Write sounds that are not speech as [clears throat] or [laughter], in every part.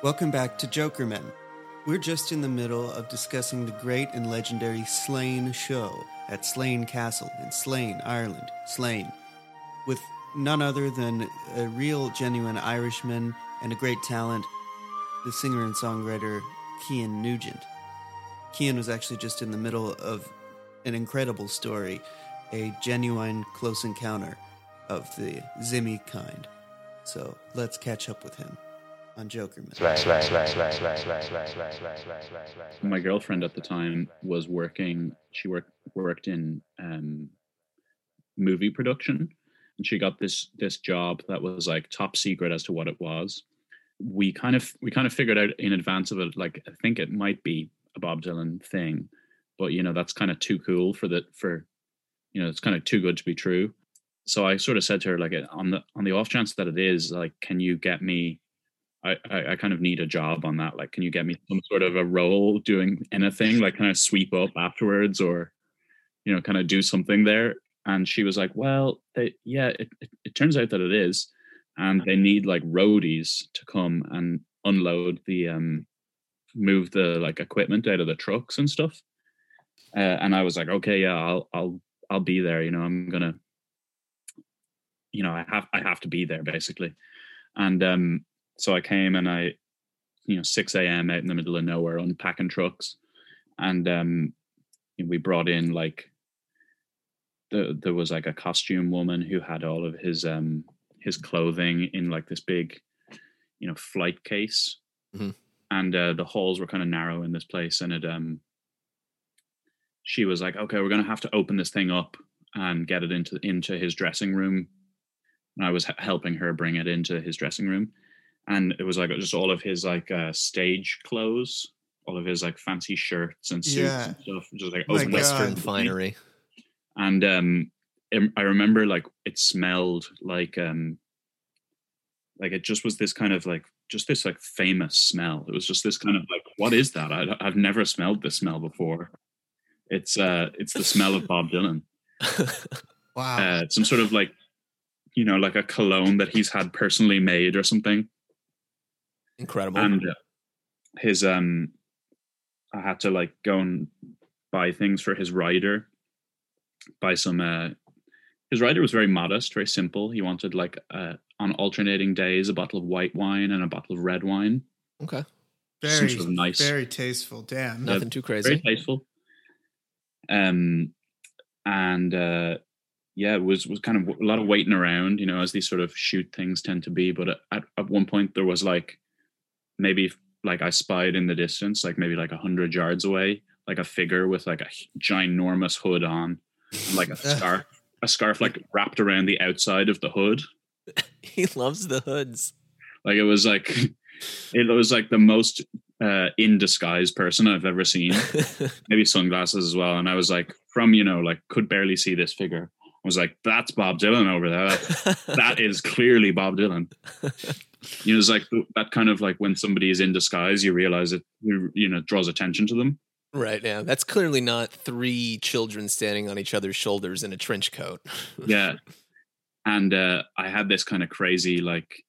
Welcome back to Jokerman. We're just in the middle of discussing the great and legendary Slane show at Slane Castle in Slane, Ireland. Slane. With none other than a real, genuine Irishman and a great talent, the singer and songwriter Cian Nugent. Cian was actually just in the middle of an incredible story, a genuine close encounter of the Zimmy kind. So let's catch up with him on Jokerman. My girlfriend at the time was working. She worked worked in um, movie production, and she got this this job that was like top secret as to what it was. We kind of we kind of figured out in advance of it, like I think it might be a Bob Dylan thing, but you know that's kind of too cool for the for you know it's kind of too good to be true. So I sort of said to her like on the on the off chance that it is, like, can you get me I, I, kind of need a job on that. Like, can you get me some sort of a role doing anything, like kind of sweep up afterwards or, you know, kind of do something there? And she was like, well, they, yeah, it, it, it turns out that it is. And they need like roadies to come and unload the, um, move the like equipment out of the trucks and stuff. Uh, and I was like, okay, yeah, I'll, I'll, I'll be there. You know, I'm gonna, you know, I have, I have to be there basically. And um, so I came and I, you know, 6 a.m. out in the middle of nowhere unpacking trucks. And um, we brought in like, the, there was like a costume woman who had all of his um his clothing in like this big you know flight case Mhm. and uh, the halls were kind of narrow in this place and it um she was like okay we're gonna have to open this thing up and get it into into his dressing room and i was helping her bring it into his dressing room and it was like just all of his like uh stage clothes all of his like fancy shirts and suits Yeah. and stuff just like My open Western finery. and um i remember like it smelled like um like it just was this kind of like just this like famous smell it was just this kind of like what is that I, i've never smelled this smell before it's uh it's the smell of bob dylan [laughs] Wow. uh some sort of like you know like a cologne that he's had personally made or something Incredible. and uh, his um i had to like go and buy things for his rider buy some uh his rider was very modest very simple he wanted like uh on alternating days a bottle of white wine and a bottle of red wine okay. very, sort of nice very tasteful. Damn. No. Nothing too crazy. very tasteful um and uh yeah it was was kind of a lot of waiting around you know as these sort of shoot things tend to be but at, at one point there was like maybe like i spied in the distance like maybe like a hundred yards away like a figure with like a ginormous hood on like a [laughs] scarf a scarf like wrapped around the outside of the hood [laughs] He loves the hoods. like it was like [laughs] it was like the most uh in disguise person i've ever seen maybe sunglasses as well. And I was like, from you know, like could barely see this figure. I was like, that's Bob Dylan over there. That, [laughs] that is clearly Bob Dylan. [laughs] You know, it's like that kind of like when somebody is in disguise, you realize it, you you know, draws attention to them. right now. That's clearly not three children standing on each other's shoulders in a trench coat. [laughs] Yeah. And uh, I had this kind of crazy like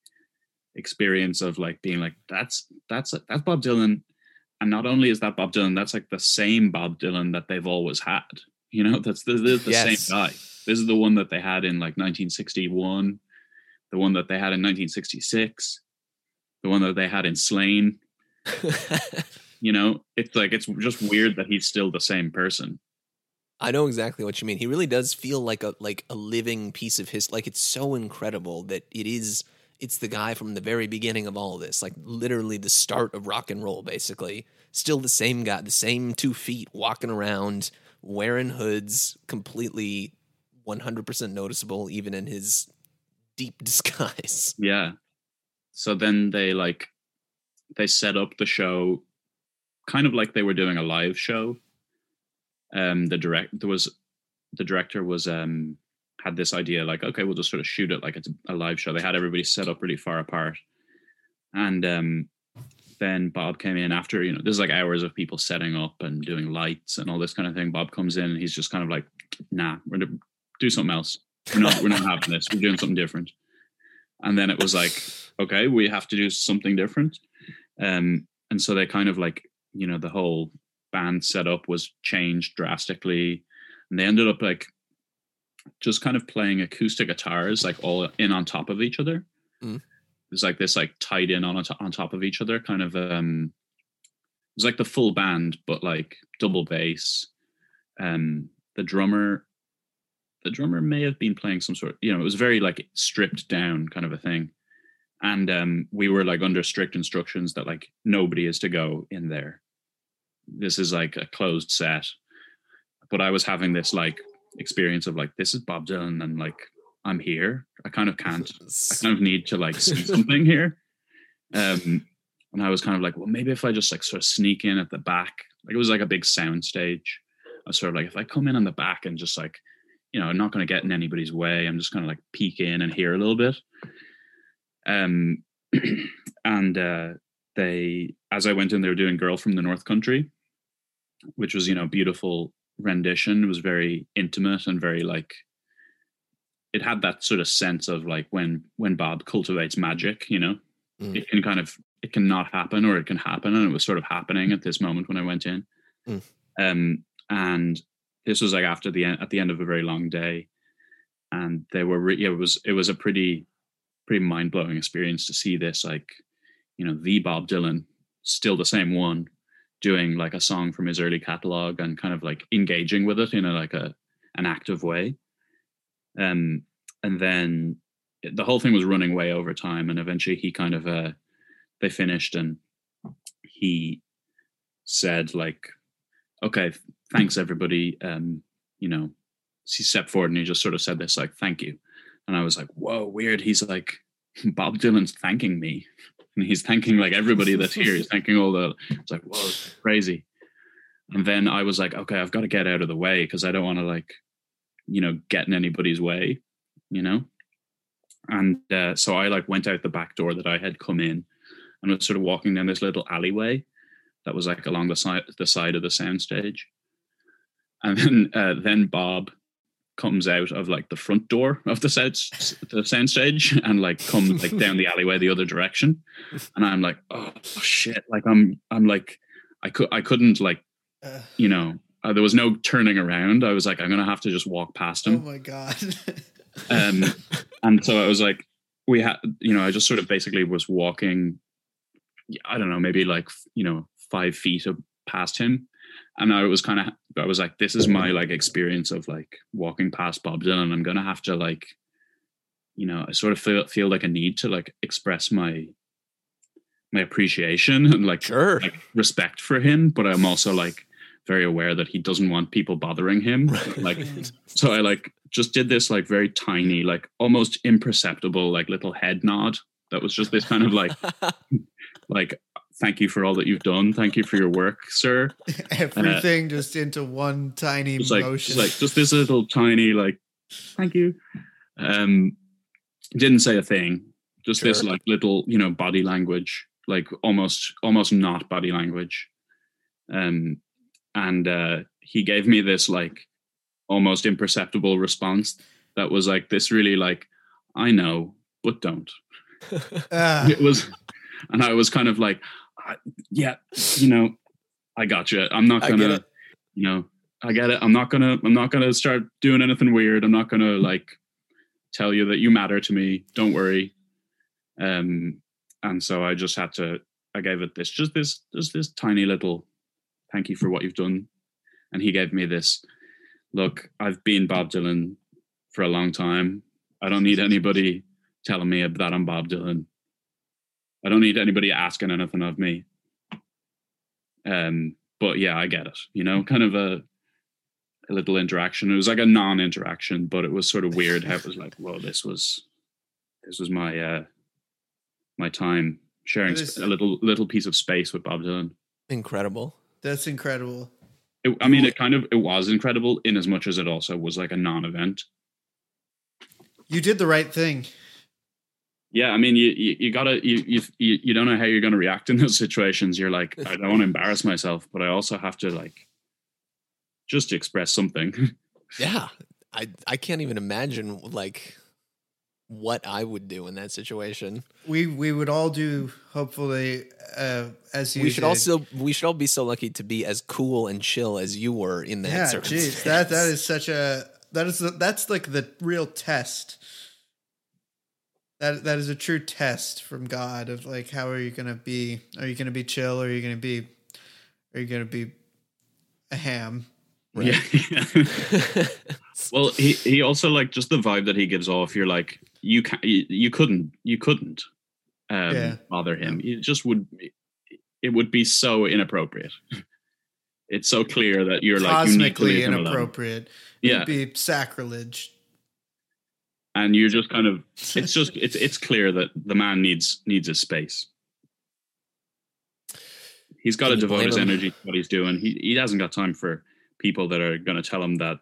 experience of like being like, that's that's that's Bob Dylan. And not only is that Bob Dylan, that's like the same Bob Dylan that they've always had. You know, that's the, the, the Yes. same guy. This is the one that they had in like 1961, the one that they had in 1966, the one that they had in Slane. [laughs] You know, it's like it's just weird that he's still the same person. I know exactly what you mean. He really does feel like a like a living piece of his like it's so incredible that it is it's the guy from the very beginning of all this, like literally the start of rock and roll basically. Still the same guy, the same 2 feet walking around wearing hoods, completely 100% noticeable even in his deep [laughs] disguise. Yeah. So then they like they set up the show kind of like they were doing a live show. Um the direct there was the director was um had this idea like okay we'll just sort of shoot it like it's a live show. They had everybody set up really far apart. And um then Bob came in after, you know, there's like hours of people setting up and doing lights and all this kind of thing. Bob comes in and he's just kind of like, nah, we're do something else. We're not we're not having this. We're doing something different. And then it was like, okay, we have to do something different. Um, and so they kind of like, you know, the whole band setup was changed drastically. And they ended up like just kind of playing acoustic guitars like all in on top of each other. Mm. It's like this like tied in on on top of each other, kind of um it was like the full band, but like double bass. Um the drummer the drummer may have been playing some sort of, you know, it was very like stripped down kind of a thing. And um we were like under strict instructions that like nobody is to go in there. This is like a closed set. But I was having this like experience of like this is Bob Dylan and like I'm here. I kind of can't. I kind of need to like see [laughs] something here. Um, and I was kind of like, well, maybe if I just like sort of sneak in at the back, like it was like a big sound stage. I was sort of like, if I come in on the back and just like, you know, I'm not going to get in anybody's way. I'm just going to like peek in and hear a little bit. Um, [clears throat] and uh, they, as I went in, they were doing "Girl from the North Country," which was you know beautiful rendition. It was very intimate and very like it had that sort of sense of like when when Bob cultivates magic, you know, Mm. it can kind of it can not happen or it can happen, and it was sort of happening at this moment when I went in. Mm. Um, and this was like after the end at the end of a very long day, and they were re- it was it was a pretty pretty mind blowing experience to see this like you know the Bob Dylan still the same one doing like a song from his early catalog and kind of like engaging with it in a like a an active way. Um and then the whole thing was running way over time and eventually he kind of uh they finished and he said like okay thanks everybody. Um you know he stepped forward and he just sort of said this like thank you. And i was like whoa weird. He's like bob dylan's thanking me. And he's thanking like everybody that's here. He's thanking all the it's like whoa crazy. And then i was like okay i've got to get out of the way because i don't want to like you know get in anybody's way you know? And uh, so i like went out the back door that i had come in and was sort of walking down this little alleyway that was like along the side the side of the soundstage and then uh, then bob comes out of like the front door of the sound the soundstage and like comes like down the alleyway the other direction and i'm like oh shit like i'm i'm like i could i couldn't like Uh, you know uh, there was no turning around i was like i'm gonna have to just walk past him. oh my god. [laughs] um and so i was like we had you know i just sort of basically was walking i don't know maybe like you know five feet of, past him. And i was kind of i was like this is my like experience of like walking past bob dylan i'm gonna have to like you know i sort of feel feel like a need to like express my my appreciation and like Sure. like respect for him but i'm also like very aware that he doesn't want people bothering him. Like so i like just did this like very tiny like almost imperceptible like little head nod that was just this kind of like [laughs] like thank you for all that you've done. Thank you for your work sir. [laughs] Everything just into one tiny it's like motion. it's like just this little tiny like thank you. Um didn't say a thing. Just this like little you know body language like almost almost not body language. Um and uh he gave me this like almost imperceptible response that was like this really like i know but don't. [laughs] Ah, it was and i was kind of like I, yeah you know i got you i'm not gonna you know i get it. I'm not gonna i'm not gonna start doing anything weird. I'm not gonna like tell you that you matter to me. Don't worry. Um and so i just had to i gave it this just this just this tiny little thank you for what you've done. And he gave me this look i've been bob dylan for a long time. I don't need anybody telling me that i'm bob dylan i don't need anybody asking anything of me um but yeah i get it you know kind of a a little interaction it was like a non-interaction but it was sort of weird how it was like well, this was this was my uh my time sharing It is- a little little piece of space with bob dylan Incredible. that's incredible. it, i mean it kind of it was incredible in as much as it also was like a non-event You did the right thing. Yeah i mean you you, you gotta you, you you you don't know how you're gonna react in those situations you're like i don't want to [laughs] embarrass myself but i also have to like just express something [laughs] Yeah. I I can't even imagine like what I would do in that situation. We we would all do hopefully uh, as you. We should did. also we should all be so lucky to be as cool and chill as you were in that yeah. circumstance. Geez, that that is such a that is the, that's like the real test. That that is a true test from God of like how are you gonna be? Are you gonna be chill? Or are you gonna be? Are you gonna be a ham? Yeah. [laughs] well, he he also like just the vibe that he gives off. You're like you can you, you couldn't you couldn't um, Yeah. bother him. It just would it would be so inappropriate. [laughs] It's so clear that you're like you Cosmically leave him alone. inappropriate. Yeah, It'd be sacrilege. And you're just kind of it's just it's [laughs] it's clear that the man needs needs his space. He's got to Can you devote his him? energy to what he's doing. He he hasn't got time for people that are going to tell him that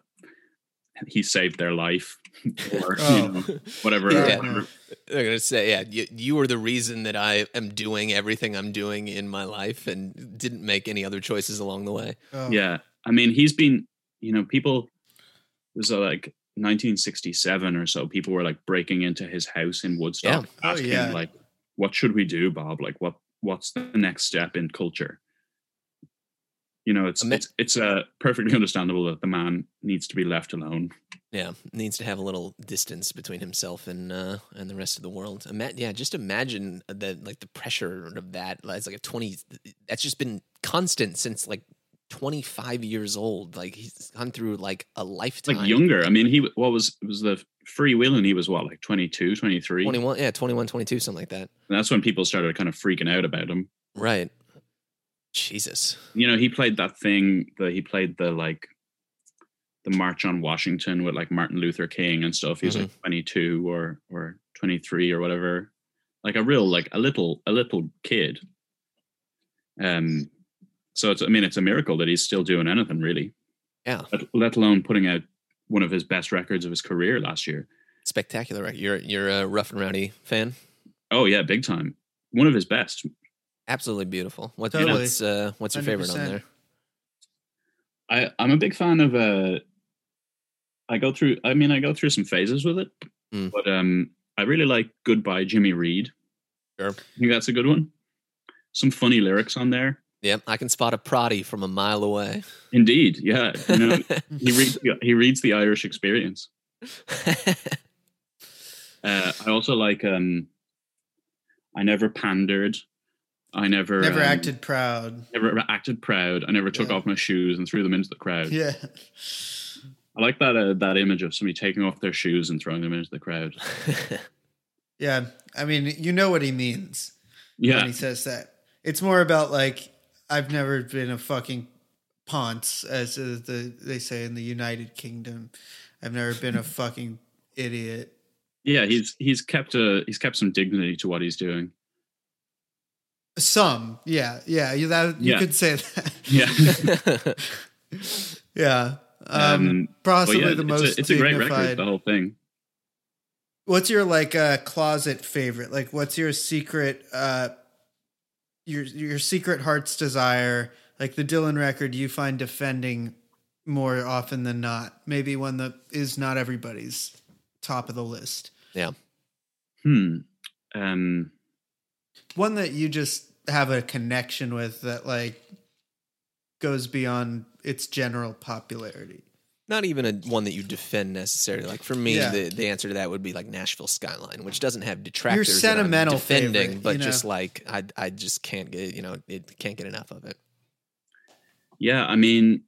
he saved their life [laughs] or Oh. you know, whatever. Yeah. whatever. They're gonna say, yeah, you, you are the reason that I am doing everything I'm doing in my life, and didn't make any other choices along the way. Oh. Yeah, I mean, he's been, you know, people was like 1967 or so. People were like breaking into his house in Woodstock, Yeah. Oh, asking yeah. like, "What should we do, Bob? Like, what what's the next step in culture?" You know, it's it's it's uh, perfectly [laughs] understandable that the man needs to be left alone. Yeah, needs to have a little distance between himself and uh, and the rest of the world. Ima- yeah, just imagine that, like the pressure of that. It's like a twenty. That's just been constant since like twenty five years old. Like he's gone through like a lifetime. Like younger, I mean, he what was was the Freewheelin', and he was what like 22, 23. 21, yeah, 21, 22, something like that. And that's when people started kind of freaking out about him. Right. Jesus. you know he played that thing that he played the like the march on washington with like martin luther king and stuff he's like 22 or or 23 or whatever like a real like a little a little kid um so it's i mean it's a miracle that he's still doing anything really Yeah. let, let alone putting out one of his best records of his career last year Spectacular. record. You're you're a rough and rowdy fan. oh yeah big time one of his best Absolutely beautiful. What, Totally. What's uh, what's your favorite on there? I, I'm a big fan of uh I go through I mean I go through some phases with it. Mm. But um I really like Goodbye Jimmy Reed. Sure. I think that's a good one. Some funny lyrics on there. Yep, I can spot a proddy from a mile away. Indeed. Yeah. You know, [laughs] he reads he reads the Irish experience. [laughs] Uh I also like um I never pandered. I never Never um, acted proud. never acted proud. I never took Yeah. off my shoes and threw them into the crowd. Yeah. I like that uh, that image of somebody taking off their shoes and throwing them into the crowd. [laughs] Yeah. I mean, you know what he means Yeah. when he says that. It's more about like I've never been a fucking ponce, as uh, the they say in the United Kingdom. I've never been a [laughs] fucking idiot. Yeah, he's he's kept a he's kept some dignity to what he's doing. Some, yeah, yeah. You that you Yeah. could say that. Yeah, [laughs] yeah. Um, Um, possibly yeah, the it's most a, it's a great record. The whole thing. What's your like uh closet favorite? Like what's your secret uh your your secret heart's desire? Like the Dylan record you find defending more often than not. Maybe one that is not everybody's top of the list. yeah. Hmm. Um. One that you just have a connection with that like goes beyond its general popularity. Not even a one that you defend necessarily. Like for me, Yeah. the, the answer to that would be like Nashville Skyline, which doesn't have detractors. that I'm sentimental defending, favorite, but you know? just like I, I just can't get you know it can't get enough of it. Yeah, I mean,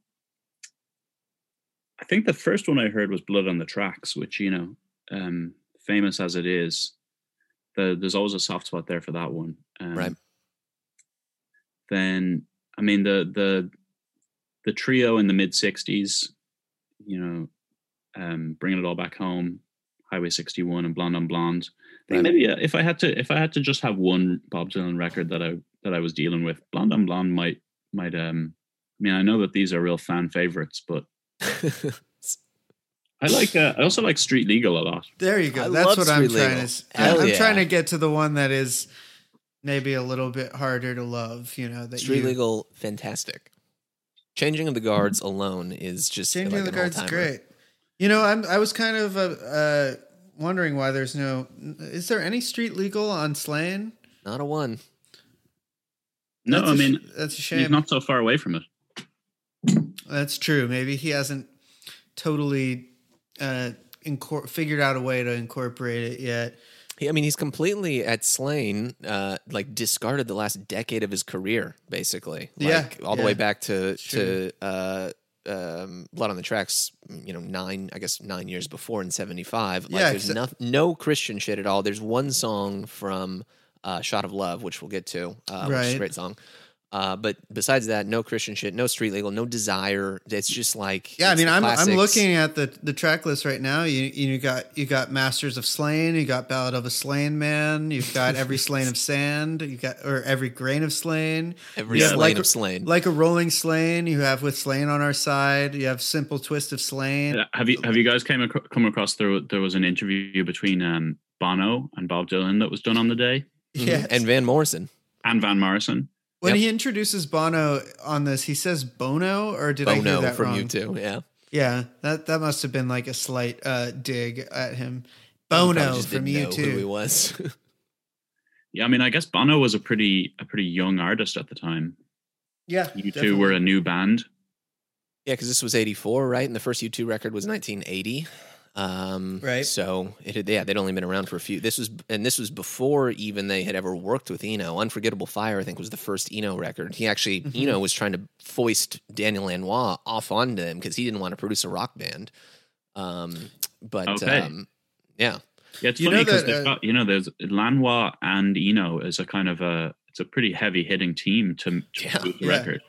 I think the first one I heard was "Blood on the Tracks," which you know, um, famous as it is, the, there's always a soft spot there for that one. Um, Right. Then, I mean, the the the trio in the mid '60s, you know, um, bringing it all back home, Highway 61 and Blonde on Blonde. I think Right. maybe uh, if I had to, if I had to just have one Bob Dylan record that I that I was dealing with, Blonde on Blonde might might um. I mean, I know that these are real fan favorites, but [laughs] I like. Uh, I also like Street Legal a lot. There you go. I That's love what I'm Street trying to. Hell I'm yeah. trying to get to the one that is maybe a little bit harder to love. You know that Street you, Legal, fantastic. Changing of the guards alone is just Changing like of the an Guards is great. You know, I'm I was kind of uh, uh, wondering why there's no. Is there any street legal on Slane? Not a one. No, That's I a sh- mean that's a shame. he's not so far away from it. That's true. Maybe he hasn't totally uh, incor- figured out a way to incorporate it yet. I mean, he's completely at Slane, uh, like discarded the last decade of his career, basically. Like, Yeah, all the yeah. way back to True. to uh, um, Blood on the Tracks. You know, nine, I guess, nine years before in '75. Like, Yeah, there's no, no Christian shit at all. There's one song from uh, "Shot of Love," which we'll get to, uh, which is Right. a great song. Uh, but besides that, no Christian shit, no street legal, no desire. It's just like Yeah, I mean, I'm I'm looking at the the track list right now. You you got you got Masters of Slain, you got Ballad of a Slain Man, you've got Every [laughs] Slain of Sand, you got or Every Grain of Slain, every Yeah, Slane like- of Slane. like a Rolling Slain. You have with Slain on our side. You have Simple Twist of Slain. Have you have you guys came ac- come across there? There was an interview between um, Bono and Bob Dylan that was done on the day, [laughs] Mhm. And Van Morrison. and Van Morrison. When Yep. he introduces Bono on this, he says Bono, or did I hear Bono that from wrong? U2. Yeah. Yeah, that that must have been like a slight uh, dig at him. He Bono just from didn't you know who he too. was. [laughs] Yeah, I mean, I guess Bono was a pretty a pretty young artist at the time. Yeah, U2 were a new band. yeah, because this was '84, right? And the first U2 record was 1980. Um, Right. So it had, yeah, they'd only been around for a few. This was, and this was before even they had ever worked with Eno. Unforgettable Fire, I think, was the first Eno record. He actually, Mhm. Eno was trying to foist Daniel Lanois off onto him because he didn't want to produce a rock band. Um, but Okay. um, yeah, Yeah, it's You funny because uh, got you know there's Lanois and Eno is a kind of a it's a pretty heavy hitting team to, to Yeah. the Yeah. record.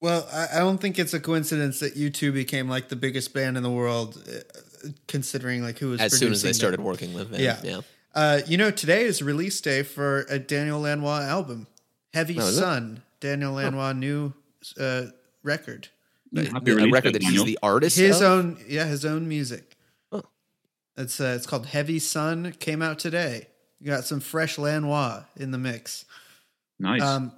Well, I, I don't think it's a coincidence that U2 became like the biggest band in the world, uh, considering like who was as soon as they started them. working with them. Yeah. yeah. Uh, you know, today is release day for a Daniel Lanois album, Heavy Oh, is it? Sun. Daniel Lanois new uh, record, Happy a record day, that he's the artist. his of? own, yeah, his own music. Huh. It's uh, it's called Heavy Sun. Came out today. You got some fresh Lanois in the mix. Nice. Um,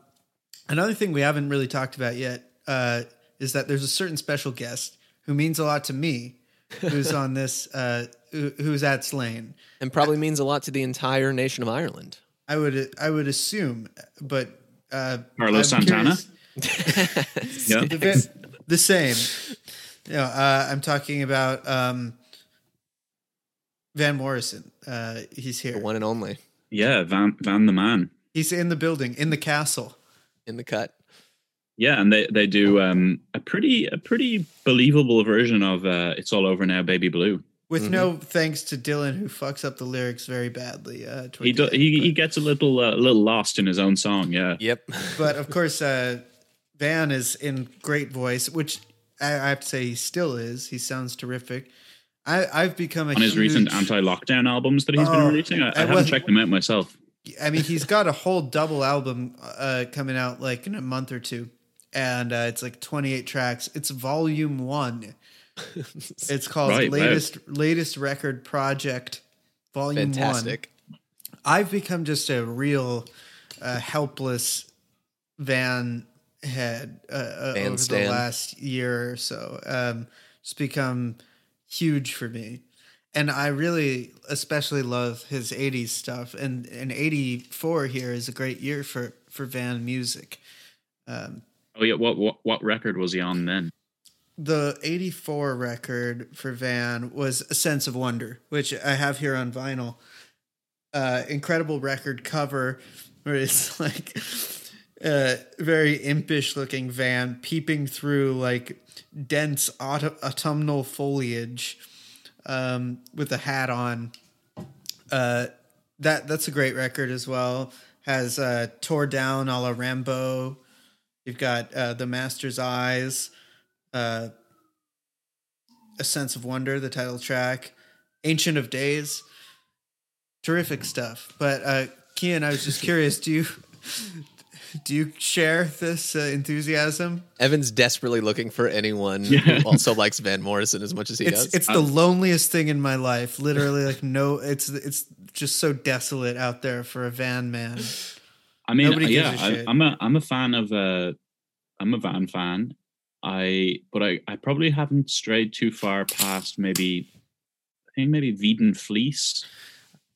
another thing we haven't really talked about yet uh, is that there's a certain special guest who means a lot to me, who's [laughs] on this, uh, who, who's at Slane. and probably means a lot to the entire nation of Ireland. I would I would assume, but uh, Carlos I'm Santana? curious- [laughs] Yeah. the, the same. You know, uh, I'm talking about um, Van Morrison. Uh, he's the here. one and only yeah, Van Van the Man. He's in the building, in the castle. in the cut. Yeah, and they they do um, a pretty a pretty believable version of uh, "It's All Over Now, Baby Blue." With Mhm. no thanks to Dylan, who fucks up the lyrics very badly. Uh, He do, end, he, but- he gets a little uh, a little lost in his own song. Yeah, Yep. [laughs] but of course, uh, Van is in great voice, which I, I have to say he still is. He sounds terrific. I, I've become a on his recent anti-lockdown albums that he's been Oh, releasing, I, I I haven't wasn't- checked them out myself. I mean, he's got a whole double album uh, coming out like in a month or two, and uh, it's like 28 tracks. It's volume one. [laughs] It's called Right, latest latest record project, volume one. I've become just a real uh, helpless Van head uh, uh, Van over stan. the last year or so. Um, it's become huge for me, and I really, especially love his '80s stuff. And and '84 here is a great year for for Van music. Um, Oh yeah, what what what record was he on then? the 84 record for Van was A Sense of Wonder, which I have here on vinyl. Uh, incredible record cover where it's [laughs] like a very impish looking van peeping through like dense autumnal foliage um, with a hat on. Uh, that that's a great record as well. Has uh, tore down a la Rimbaud. You've got uh, the Master's Eyes uh, a sense of wonder the title track ancient of days. Terrific stuff. But uh Cian i was just curious do you [laughs] do you share this uh, enthusiasm? Evan's desperately looking for anyone Yeah. who also likes Van Morrison as much as he it's does. it's the loneliest thing in my life. Literally like no it's it's just so desolate out there for a van man I mean, Nobody yeah, I. I'm a I'm a fan of uh, I'm a Van fan. I but I I probably haven't strayed too far past maybe I think maybe Veedon Fleece.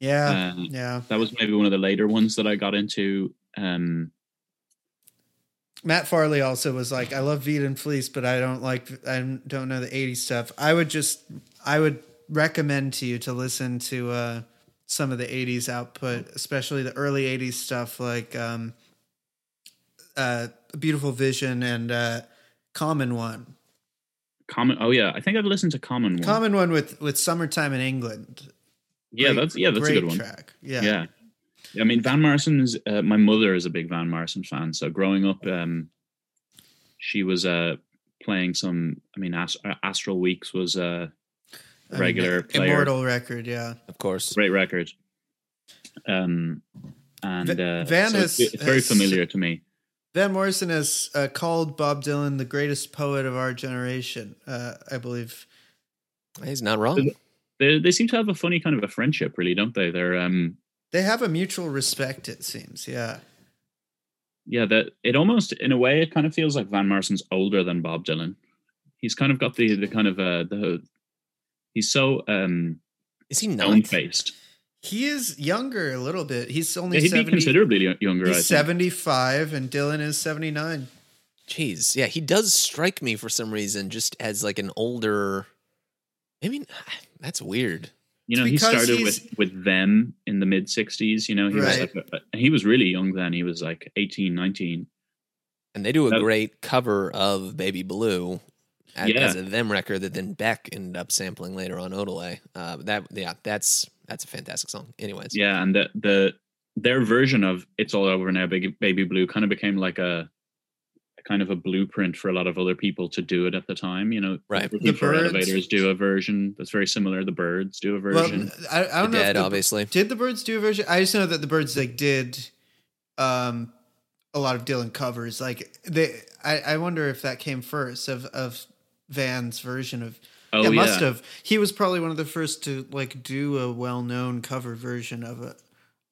Yeah, Uh, yeah. That was maybe one of the later ones that I got into. Um, Matt Farley also was like, I love Veedon Fleece, but I don't like, I don't know the 80s stuff. I would just, I would recommend to you to listen to uh, some of the 80s output, especially the early 80s stuff like um, uh, Beautiful Vision and uh, Common One. Common. Oh yeah, I think I've listened to Common one. Common One with, with Summertime in England. yeah, Great- that's yeah, that's a good one. Track. Yeah. Yeah. I mean, Van Morrison is. Uh, my mother is a big Van Morrison fan. So growing up, um, she was uh, playing some. I mean, Ast- uh, Astral Weeks was uh, regular the player. Immortal record. Yeah. Of course. great record. Um, and uh, Van so it's, has- it's very has- familiar to me. Van Morrison has uh, called Bob Dylan the greatest poet of our generation, uh, I believe. He's not wrong. They they seem to have a funny kind of a friendship, really, don't they? They're um They have a mutual respect, it seems. Yeah. yeah that it almost in a way it kind of feels like Van Morrison's older than Bob Dylan. He's kind of got the the kind of uh the he's so um Is he stone not? faced. He is younger a little bit. He's only Yeah, he'd 70, be considerably yo- younger. I He's think. 75 and Dylan is 79. Jeez, yeah, he does strike me for some reason just as like an older. I mean, [sighs] that's weird. You know, he started with with them in the mid '60s. You know, he Right. was like a, he was really young then. He was like 18, 19. And they do a That- great cover of Baby Blue as, Yeah. as a them record that then Beck ended up sampling later on Odelay. Uh, that yeah, that's that's a fantastic song. Anyways, Yeah, and the the their version of "It's All Over Now, Baby, Baby Blue" kind of became like a, a kind of a blueprint for a lot of other people to do it at the time. You know, Right. The The for Byrds. Elevators do a version that's very similar. The Byrds do a Well, version. I, I don't know. Dead, if the, obviously. Did the Byrds do a version? I just know that the Byrds like did um, a lot of Dylan covers. Like they, I, I wonder if that came first of of Van's version of. oh yeah, yeah, must have. He was probably one of the first to like do a well known cover version of a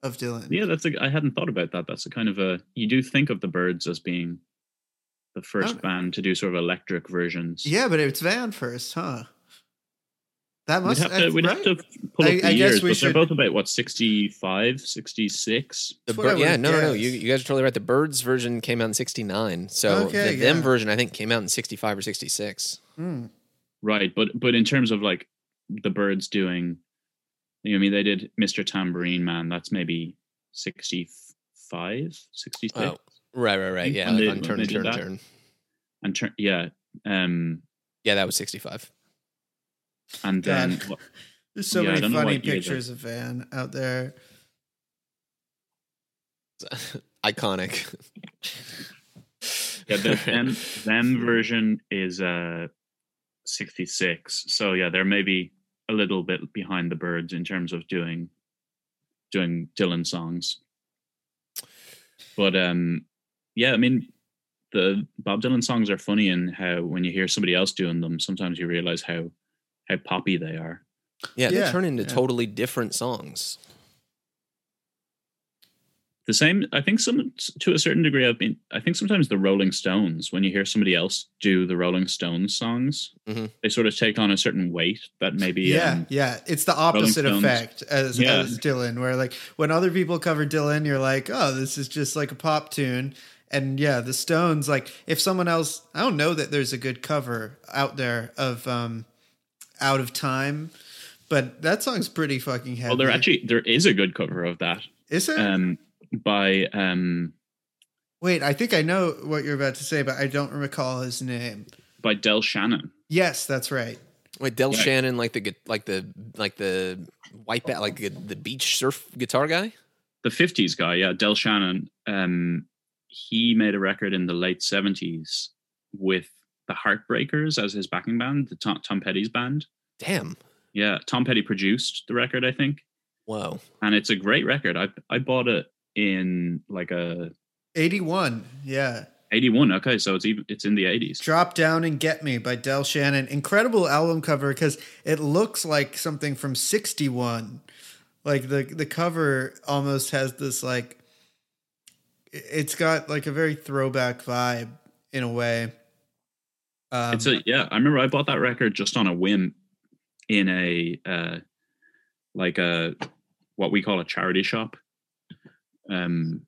of Dylan. yeah. That's a. I hadn't thought about that. That's a kind of a. You do think of the Byrds as being the first band to do sort of electric versions. Yeah, but it's Van first, huh? That We'd have to, we'd right? have to pull up I- the I years, but should- they're both about what 65, 66. The That's what I bird, yeah, no, no, no. You, you guys are totally right. The Byrds version came out in '69, so Okay, the them version I think came out in '65 or '66. Hmm. Right, but but in terms of like the Byrds doing, you know, I mean, they did Mr. Tambourine Man. That's maybe 65, 66. Oh, right, right, right. Yeah, like they- on when turn they and did turn turn. and turn, yeah, um, Yeah, that was '65. And then [laughs] God. There's so Yeah, many funny pictures of Van out there. [laughs] Iconic. yeah, the [laughs] Van, them version is uh 66. So yeah, they're maybe a little bit behind the Byrds in terms of doing doing Dylan songs. But um yeah, I mean the Bob Dylan songs are funny in how when you hear somebody else doing them, sometimes you realize how how poppy they are. Yeah, they Yeah, turn into yeah. totally different songs. The same, I think, some to a certain degree. I've been. I think sometimes the Rolling Stones, when you hear somebody else do the Rolling Stones songs, Mhm. they sort of take on a certain weight that maybe. Yeah, um, yeah. It's the opposite effect as, Yeah. as Dylan, where like when other people cover Dylan, you're like, oh, this is just like a pop tune. And yeah, the Stones, like if someone else, I don't know that there's a good cover out there of um, Out of Time, but that song's pretty fucking heavy. well, there actually there is a good cover of that is there? um, by um, Wait, I think I know what you're about to say, but I don't recall his name. by Del Shannon. Yes, that's right. Wait, Del Yeah. Shannon, like the like the like the white bat, like the, the beach surf guitar guy. the 50s guy, yeah, Del Shannon, um, he made a record in the late 70s with the Heartbreakers as his backing band, the Tom, Tom Petty's band. Damn. Yeah, Tom Petty produced the record, I think, Whoa. and it's a great record. I I bought it in like a 81. Yeah. 81. Okay, so it's even it's in the 80s. Drop Down and Get Me by Del Shannon. Incredible album cover because it looks like something from 61. Like the the cover almost has this like it's got like a very throwback vibe in a way. Um, It's a yeah. I remember I bought that record just on a whim in a uh, like a what we call a charity shop. Um,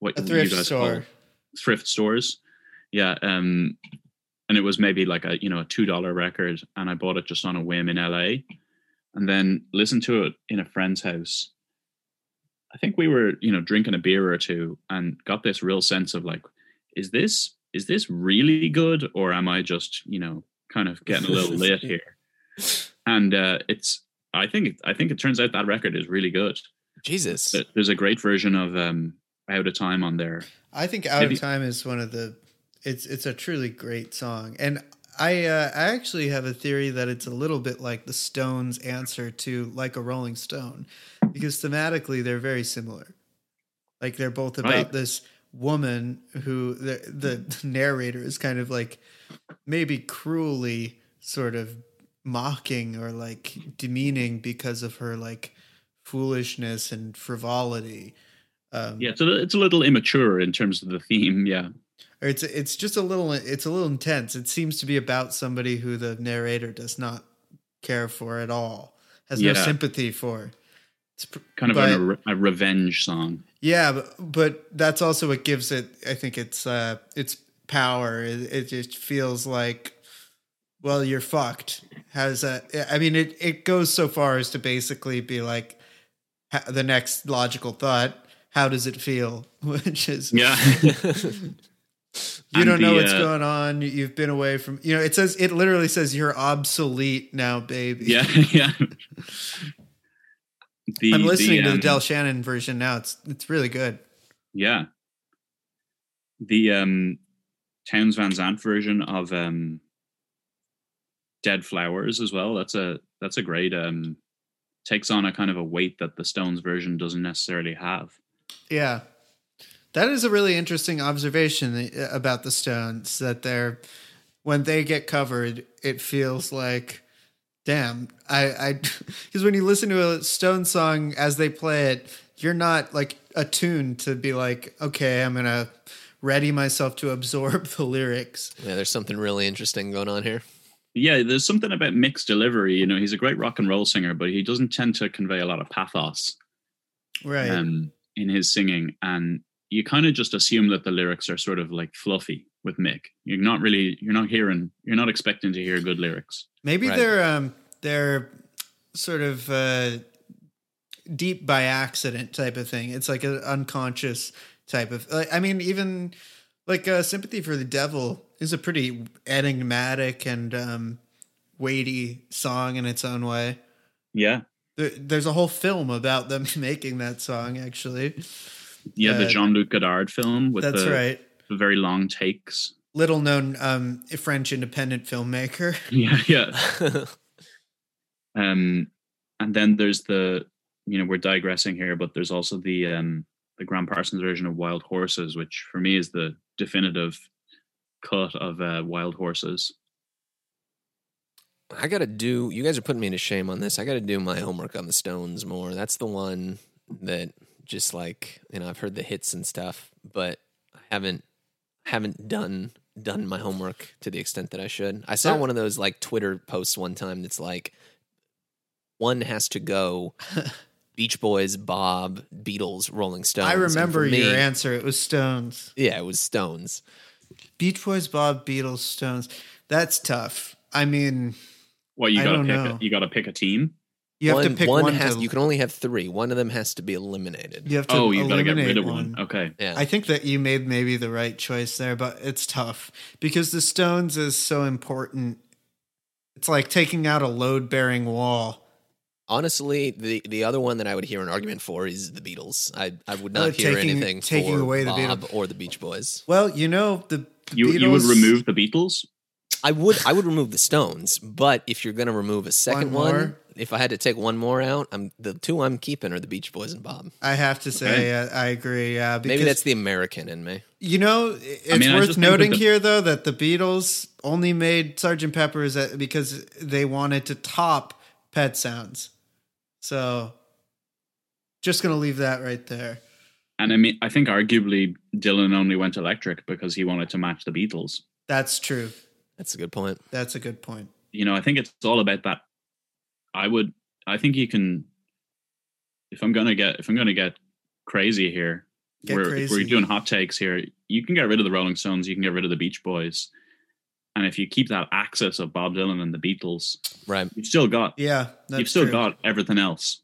what A you thrift guys store. call thrift stores, yeah. Um, and it was maybe like a you know a two dollar record, and I bought it just on a whim in LA, and then listened to it in a friend's house. I think we were you know drinking a beer or two, and got this real sense of like, is this is this really good, or am I just you know kind of getting a little lit [laughs] here? And uh, it's I think I think it turns out that record is really good. Jesus. There's a great version of um, Out of Time on there. I think "Out Maybe- of Time" is one of the. It's it's a truly great song, and I uh, I actually have a theory that it's a little bit like the Stones' answer to "Like a Rolling Stone," because thematically they're very similar. Like they're both about Right. this woman who the the narrator is kind of like maybe cruelly sort of mocking or like demeaning because of her like foolishness and frivolity. Um, Yeah, it's a, it's a little immature in terms of the theme. Yeah, or it's it's just a little it's a little intense. It seems to be about somebody who the narrator does not care for at all, has no sympathy for. It's pr- kind of but- a, re- a revenge song. Yeah, but, but that's also what gives it. I think it's uh its power. It, it just feels like, well, you're fucked. Does that? I mean, it it goes so far as to basically be like the next logical thought. How does it feel? [laughs] Which is Yeah, [laughs] [laughs] you don't know the, what's uh, going on. You've been away from, you know, it says, it literally says you're obsolete now, baby. yeah, yeah. The, I'm listening to um, the Del Shannon version now. It's, it's really good. Yeah, the um, Townes Van Zandt version of um, Dead Flowers as well. That's a that's a great um, takes on a kind of a weight that the Stones version doesn't necessarily have. Yeah. That is a really interesting observation uh, about the Stones that they're, when they get covered, it feels like, damn, I, I, [laughs] because when you listen to a Stone song as they play it, you're not like attuned to be like, okay, I'm going to ready myself to absorb [laughs] the lyrics. Yeah, there's something really interesting going on here. Yeah, there's something about Mick's delivery. You know, he's a great rock and roll singer, but he doesn't tend to convey a lot of pathos. Right. um, in his singing, and you kind of just assume that the lyrics are sort of like fluffy with Mick. You're not really, you're not hearing, you're not expecting to hear good lyrics. Maybe Right. they're um they're sort of uh deep by accident type of thing. It's like an unconscious type of like, I mean even like uh, sympathy for the devil is a pretty enigmatic and um weighty song in its own way. Yeah, There, there's a whole film about them [laughs] making that song actually. yeah. the Uh, Jean Luc Godard film with That's the, right. The very long takes. Little known um French independent filmmaker. [laughs] Yeah, yeah. [laughs] Um, and then there's the, you know, we're digressing here, but there's also the um the Gram Parsons version of Wild Horses, which for me is the definitive cut of uh, Wild Horses. I gotta do. You guys are putting me to shame on this. I gotta do my homework on the Stones more. That's the one that just like you know I've heard the hits and stuff, but I haven't haven't done done my homework to the extent that I should. I saw There- one of those like Twitter posts one time that's like one has to go. [laughs] Beach Boys, Bob, Beatles, Rolling Stones. I remember for me- your answer. It was Stones. Yeah, it was Stones. Beach Boys, Bob, Beatles, Stones. That's tough. I mean, What you I gotta pick? know. A, you gotta pick a team. You have to pick one one. has. to, you can only have three. One of them has to be eliminated. you have to Oh, you gotta get eliminate rid of one. Okay. Yeah, I think that you made maybe the right choice there, but it's tough because the Stones is so important. It's like taking out a load bearing wall. Honestly, the the other one that I would hear an argument for is the Beatles. I I would not Oh, hear taking- anything taking for away the Bob Beatles. or the Beach Boys. Well, you know, the, the You Beatles, you would remove the Beatles. I would I would remove the Stones, but if you're gonna remove a second One one, more? If I had to take one more out, I'm the two I'm keeping are the Beach Boys and Bob. I have to say, uh, I agree. Yeah, because Maybe that's the American in me. You know, it's mean, worth just think that noting the- here, though, that the Beatles only made Sgt. Pepper's because they wanted to top Pet Sounds. So, just going to leave that right there. And I mean, I think arguably Dylan only went electric because he wanted to match the Beatles. That's true. That's a good point. That's a good point. You know, I think it's all about that. I would I think you can. If I'm gonna get if I'm gonna get crazy here, Get we're crazy. we're doing hot takes here. You can get rid of the Rolling Stones. You can get rid of the Beach Boys, and if you keep that axis of Bob Dylan and the Beatles, Right. you've still got Yeah, that's you've still true. got everything else,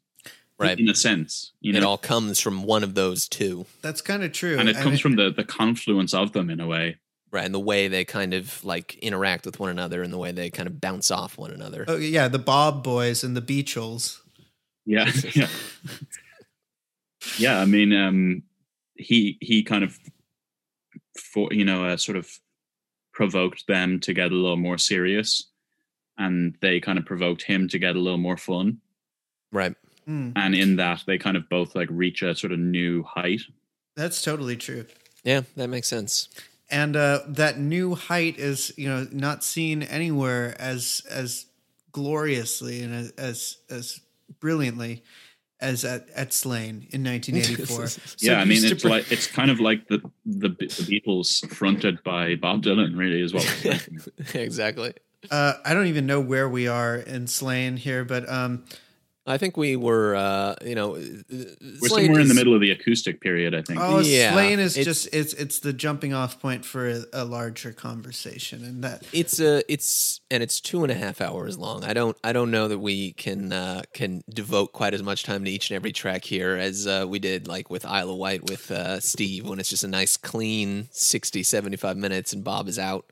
Right. In a sense, you know, It all comes from one of those two. That's kind of true. and it comes from the the confluence of them in a way. Right. And the way they kind of like interact with one another and the way they kind of bounce off one another. Oh yeah, the Bob Boys and the Beachles. Yeah, [laughs] yeah, yeah. I mean, um, he he kind of for you know uh, sort of provoked them to get a little more serious, and they kind of provoked him to get a little more fun. Right. Hmm, And in that, they kind of both like reach a sort of new height. that's totally true. Yeah, that makes sense. And uh, that new height is, you know, not seen anywhere as as gloriously and as as, as brilliantly as at at Slane in 1984. [laughs] So yeah, I mean, it's bring- like it's kind of like the, the the Beatles fronted by Bob Dylan. Really, as well. [laughs] exactly. uh, I don't even know where we are in Slane here, but um, I think we were, uh, you know, We're somewhere in the middle of the acoustic period, I think. oh, Yeah, Slane is it's- just it's it's the jumping off point for a, a larger conversation, and that It's a it's and it's two and a half hours long. I don't I don't know that we can uh, can devote quite as much time to each and every track here as uh, we did like with Isle of Wight with uh, Steve when it's just a nice clean 60 75 minutes and Bob is out.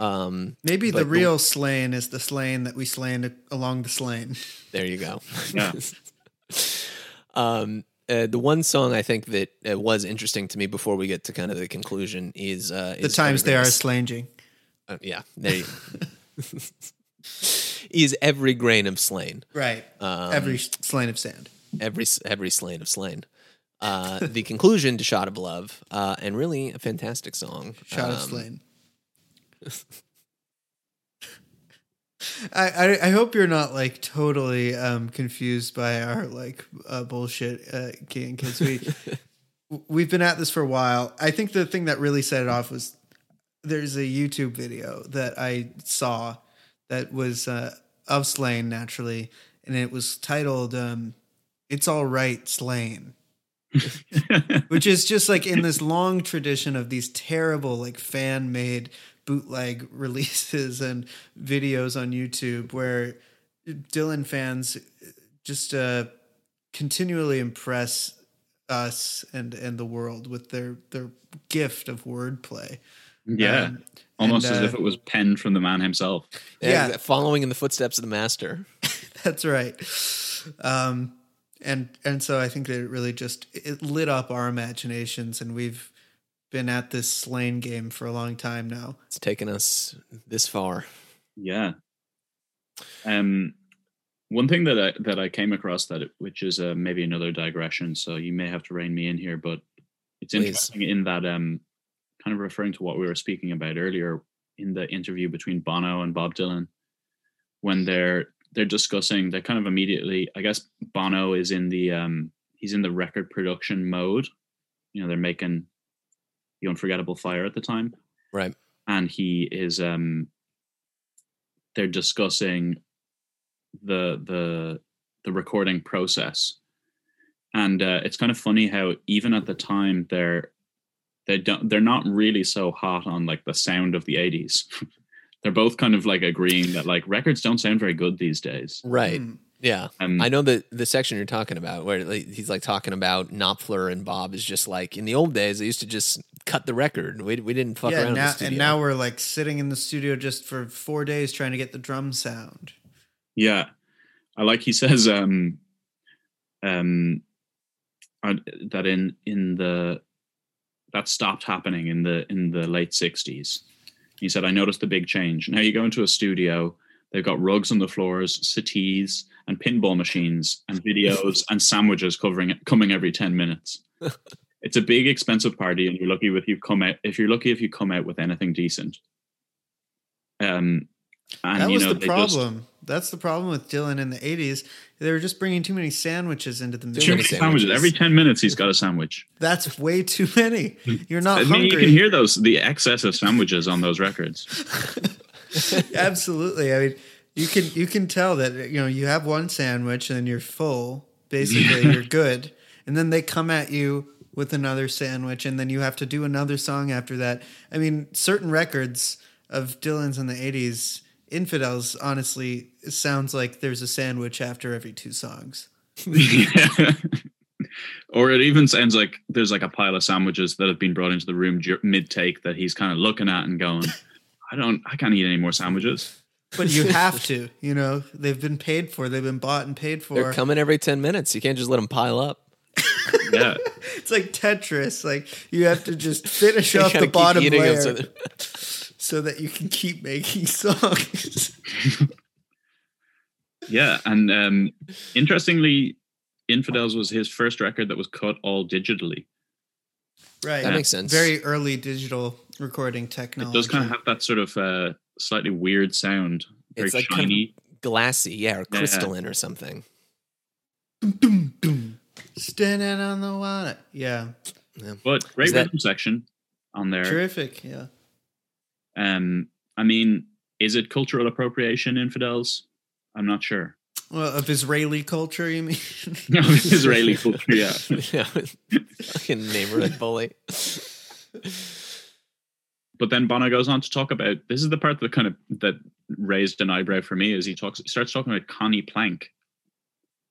Um, maybe the But the- real Slane is the Slane that we slaned along the Slane. [laughs] there you go. Yeah. [laughs] um, uh, the one song I think that uh, was interesting to me before we get to kind of the conclusion is uh, the times they are slanging. Uh, yeah, there you [laughs] is every grain of slain. Right. Um, Every Slane of sand. every every slain of slain. Uh, the conclusion to "Shot of Love," uh, and really a fantastic song. Shot of Um, Slane. I, I I hope you're not like totally um confused by our like uh, bullshit uh gang kids. We [laughs] we've been at this for a while. I think the thing that really set it off was there's a YouTube video that I saw that was uh, of Slane naturally, and it was titled um, "It's All Right, Slane." [laughs] which is just like in this long tradition of these terrible like fan made bootleg [laughs] releases and videos on YouTube where Dylan fans just uh, continually impress us and and the world with their their gift of wordplay. yeah, Um, almost and, as uh, if it was penned from the man himself. Yeah, Yeah. following in the footsteps of the master. [laughs] That's right. Um, and and so I think that it really just it lit up our imaginations, and we've been at this Slane game for a long time now. It's taken us this far. Yeah. Um, one thing that I that I came across that it- which is uh, maybe another digression, so you may have to rein me in here, but it's Please. interesting in that um, kind of referring to what we were speaking about earlier in the interview between Bono and Bob Dylan, when they're they're discussing, they kind of immediately, I guess Bono is in the um, he's in the record production mode. You know, they're making the Unforgettable Fire at the time Right. and he is um they're discussing the the the recording process and uh, it's kind of funny how even at the time they're they don't they're not really so hot on like the sound of the 80s [laughs] they're both kind of like agreeing that like records don't sound very good these days Right. Hmm. Yeah. um, I know that the section you're talking about, where he's like talking about Knopfler and Bob, is just like in the old days they used to just cut the record. We we didn't fuck yeah, around. in the now, studio. and now we're like sitting in the studio just for four days trying to get the drum sound. Yeah, I like he says um um uh, that in in the that stopped happening in the in the late sixties. He said, "I noticed the big change. Now you go into a studio, they've got rugs on the floors, settees, and pinball machines, and videos [laughs] and sandwiches covering coming every ten minutes." [laughs] It's a big, expensive party, and you're lucky if you come out. If you're lucky if you come out with anything decent. Um, and that you was know the they just- problem. That's the problem with Dylan in the '80s. They were just bringing too many sandwiches into the Too mix. Too many many sandwiches. sandwiches. Every ten minutes, he's got a sandwich. That's way too many. You're not I mean, you can hear those the excess of sandwiches on those records. [laughs] [laughs] Absolutely. I mean, You can you can tell that you know you have one sandwich and then you're full. Basically, you're good, and then they come at you with another sandwich, and then you have to do another song after that. I mean, certain records of Dylan's in the '80s, Infidels, honestly, sounds like there's a sandwich after every two songs. Yeah. [laughs] or it even sounds like there's like a pile of sandwiches that have been brought into the room mid take that he's kind of looking at and going, I don't, I can't eat any more sandwiches. But you [laughs] have to, you know, they've been paid for, they've been bought and paid for. They're coming every 10 minutes. You can't just let them pile up. [laughs] Yeah. it's like Tetris. Like you have to just finish [laughs] off the bottom layer so that- so that you can keep making songs. Yeah. And um, interestingly, Infidels was his first record that was cut all digitally. right. That makes sense. Very early digital recording techno. It does kind of have that sort of uh, slightly weird sound. Very It's like kind of glassy, yeah, or Yeah. crystalline or something. Doom, doom. Standing on the water. Yeah. yeah. but great Is that- rhythm section on there. Terrific. Yeah. Um, I mean, is it cultural appropriation, infidels? I'm not sure. Well, of Israeli culture, you mean? [laughs] No, Israeli culture, yeah. [laughs] yeah, fucking neighborhood bully. [laughs] But then Bono goes on to talk about this is the part that kind of that raised an eyebrow for me is he talks he starts talking about Conny Plank.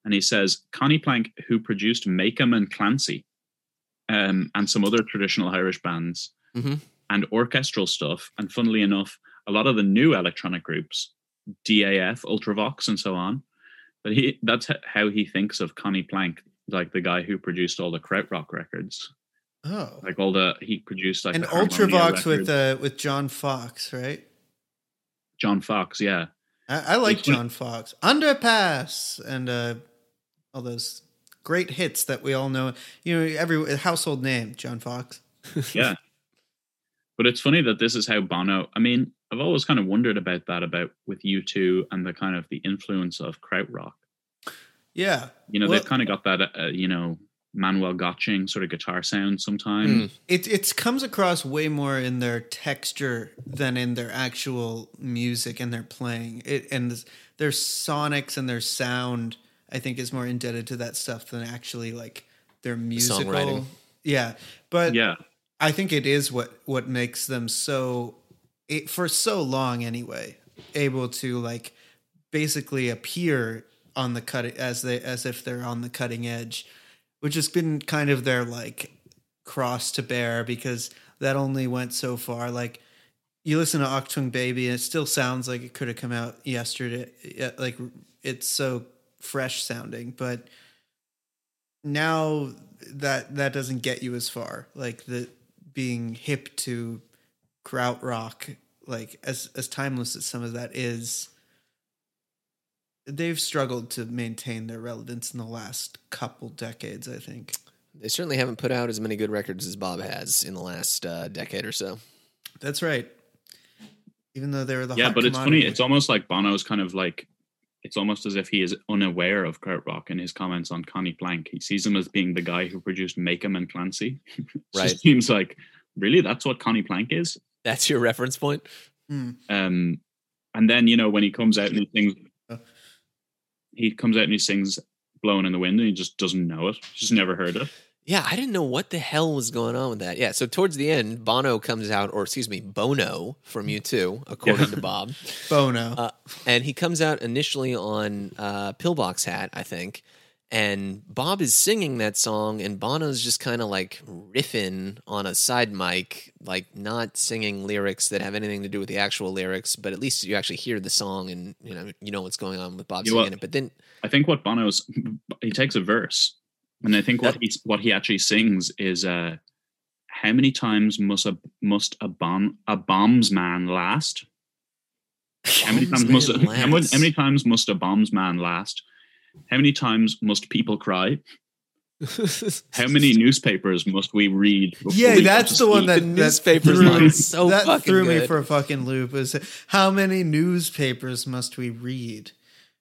And he says Conny Plank, who produced Makem and Clancy, um, and some other traditional Irish bands, Mhm. and orchestral stuff. And funnily enough, a lot of the new electronic groups, DAF, Ultravox, and so on. But he that's how he thinks of Conny Plank, like the guy who produced all the Krautrock records. Oh. Like all the he produced like Harmonia Ultravox with uh, with John Foxx, right? John Foxx, yeah. I, I like one- John Foxx. Underpass and uh, all those great hits that we all know. You know, every household name, John Foxx. [laughs] yeah. But it's funny that this is how Bono. I mean, I've always kind of wondered about that about with U2 and the kind of the influence of krautrock. Yeah, You know, Well- they've kind of got that, uh, you know, Manuel Göttsching sort of guitar sound sometimes. Hmm. it it comes across way more in their texture than in their actual music and their playing. It and this- their sonics and their sound, I think, is more indebted to that stuff than actually like their musical. songwriting. Yeah, but Yeah, I think it is what what makes them so it, for so long anyway able to like basically appear on the cut as they as if they're on the cutting edge, which has been kind of their like cross to bear because that only went so far. Like you listen to Achtung Baby and it still sounds like it could have come out yesterday. Like it's so fresh sounding, but now that that doesn't get you as far. Like the being hip to krautrock, like as as timeless as some of that is, they've struggled to maintain their relevance in the last couple decades. I think They certainly haven't put out as many good records as Bob has in the last uh, decade or so. that's right. Even though they were the yeah. hot But it's funny. It's almost like Bono's kind of like. It's almost as if he is unaware of Krautrock and his comments on Conny Plank. He sees him as being the guy who produced Makem and Clancy. [laughs] It Right. just seems like really that's what Conny Plank is. That's your reference point. Hmm. Um, and then you know when he comes out and he sings. He comes out and he sings "Blowing in the Wind" and he just doesn't know it. He's Just never heard it. Yeah, I didn't know what the hell was going on with that. Yeah, so towards the end, Bono comes out, or excuse me, Bono from U2, according to Bob. [laughs] Bono. Uh, and he comes out initially on uh, Pillbox Hat, I think. And Bob is singing that song, and Bono's just kind of like riffing on a side mic, like not singing lyrics that have anything to do with the actual lyrics, but at least you actually hear the song and you know you know what's going on with Bob You singing it. But then I think what Bono's he takes a verse, and I think what he what he actually sings is uh, "How many times must a must a bomb a bombs man last? [laughs] How many times must a, how, many, how many times must a bombs man last? How many times must people cry? [laughs] How many newspapers must we read? before yeah, we that's the one that The that newspapers threw- so that fucking threw me for a fucking loop. Is how many newspapers must we read?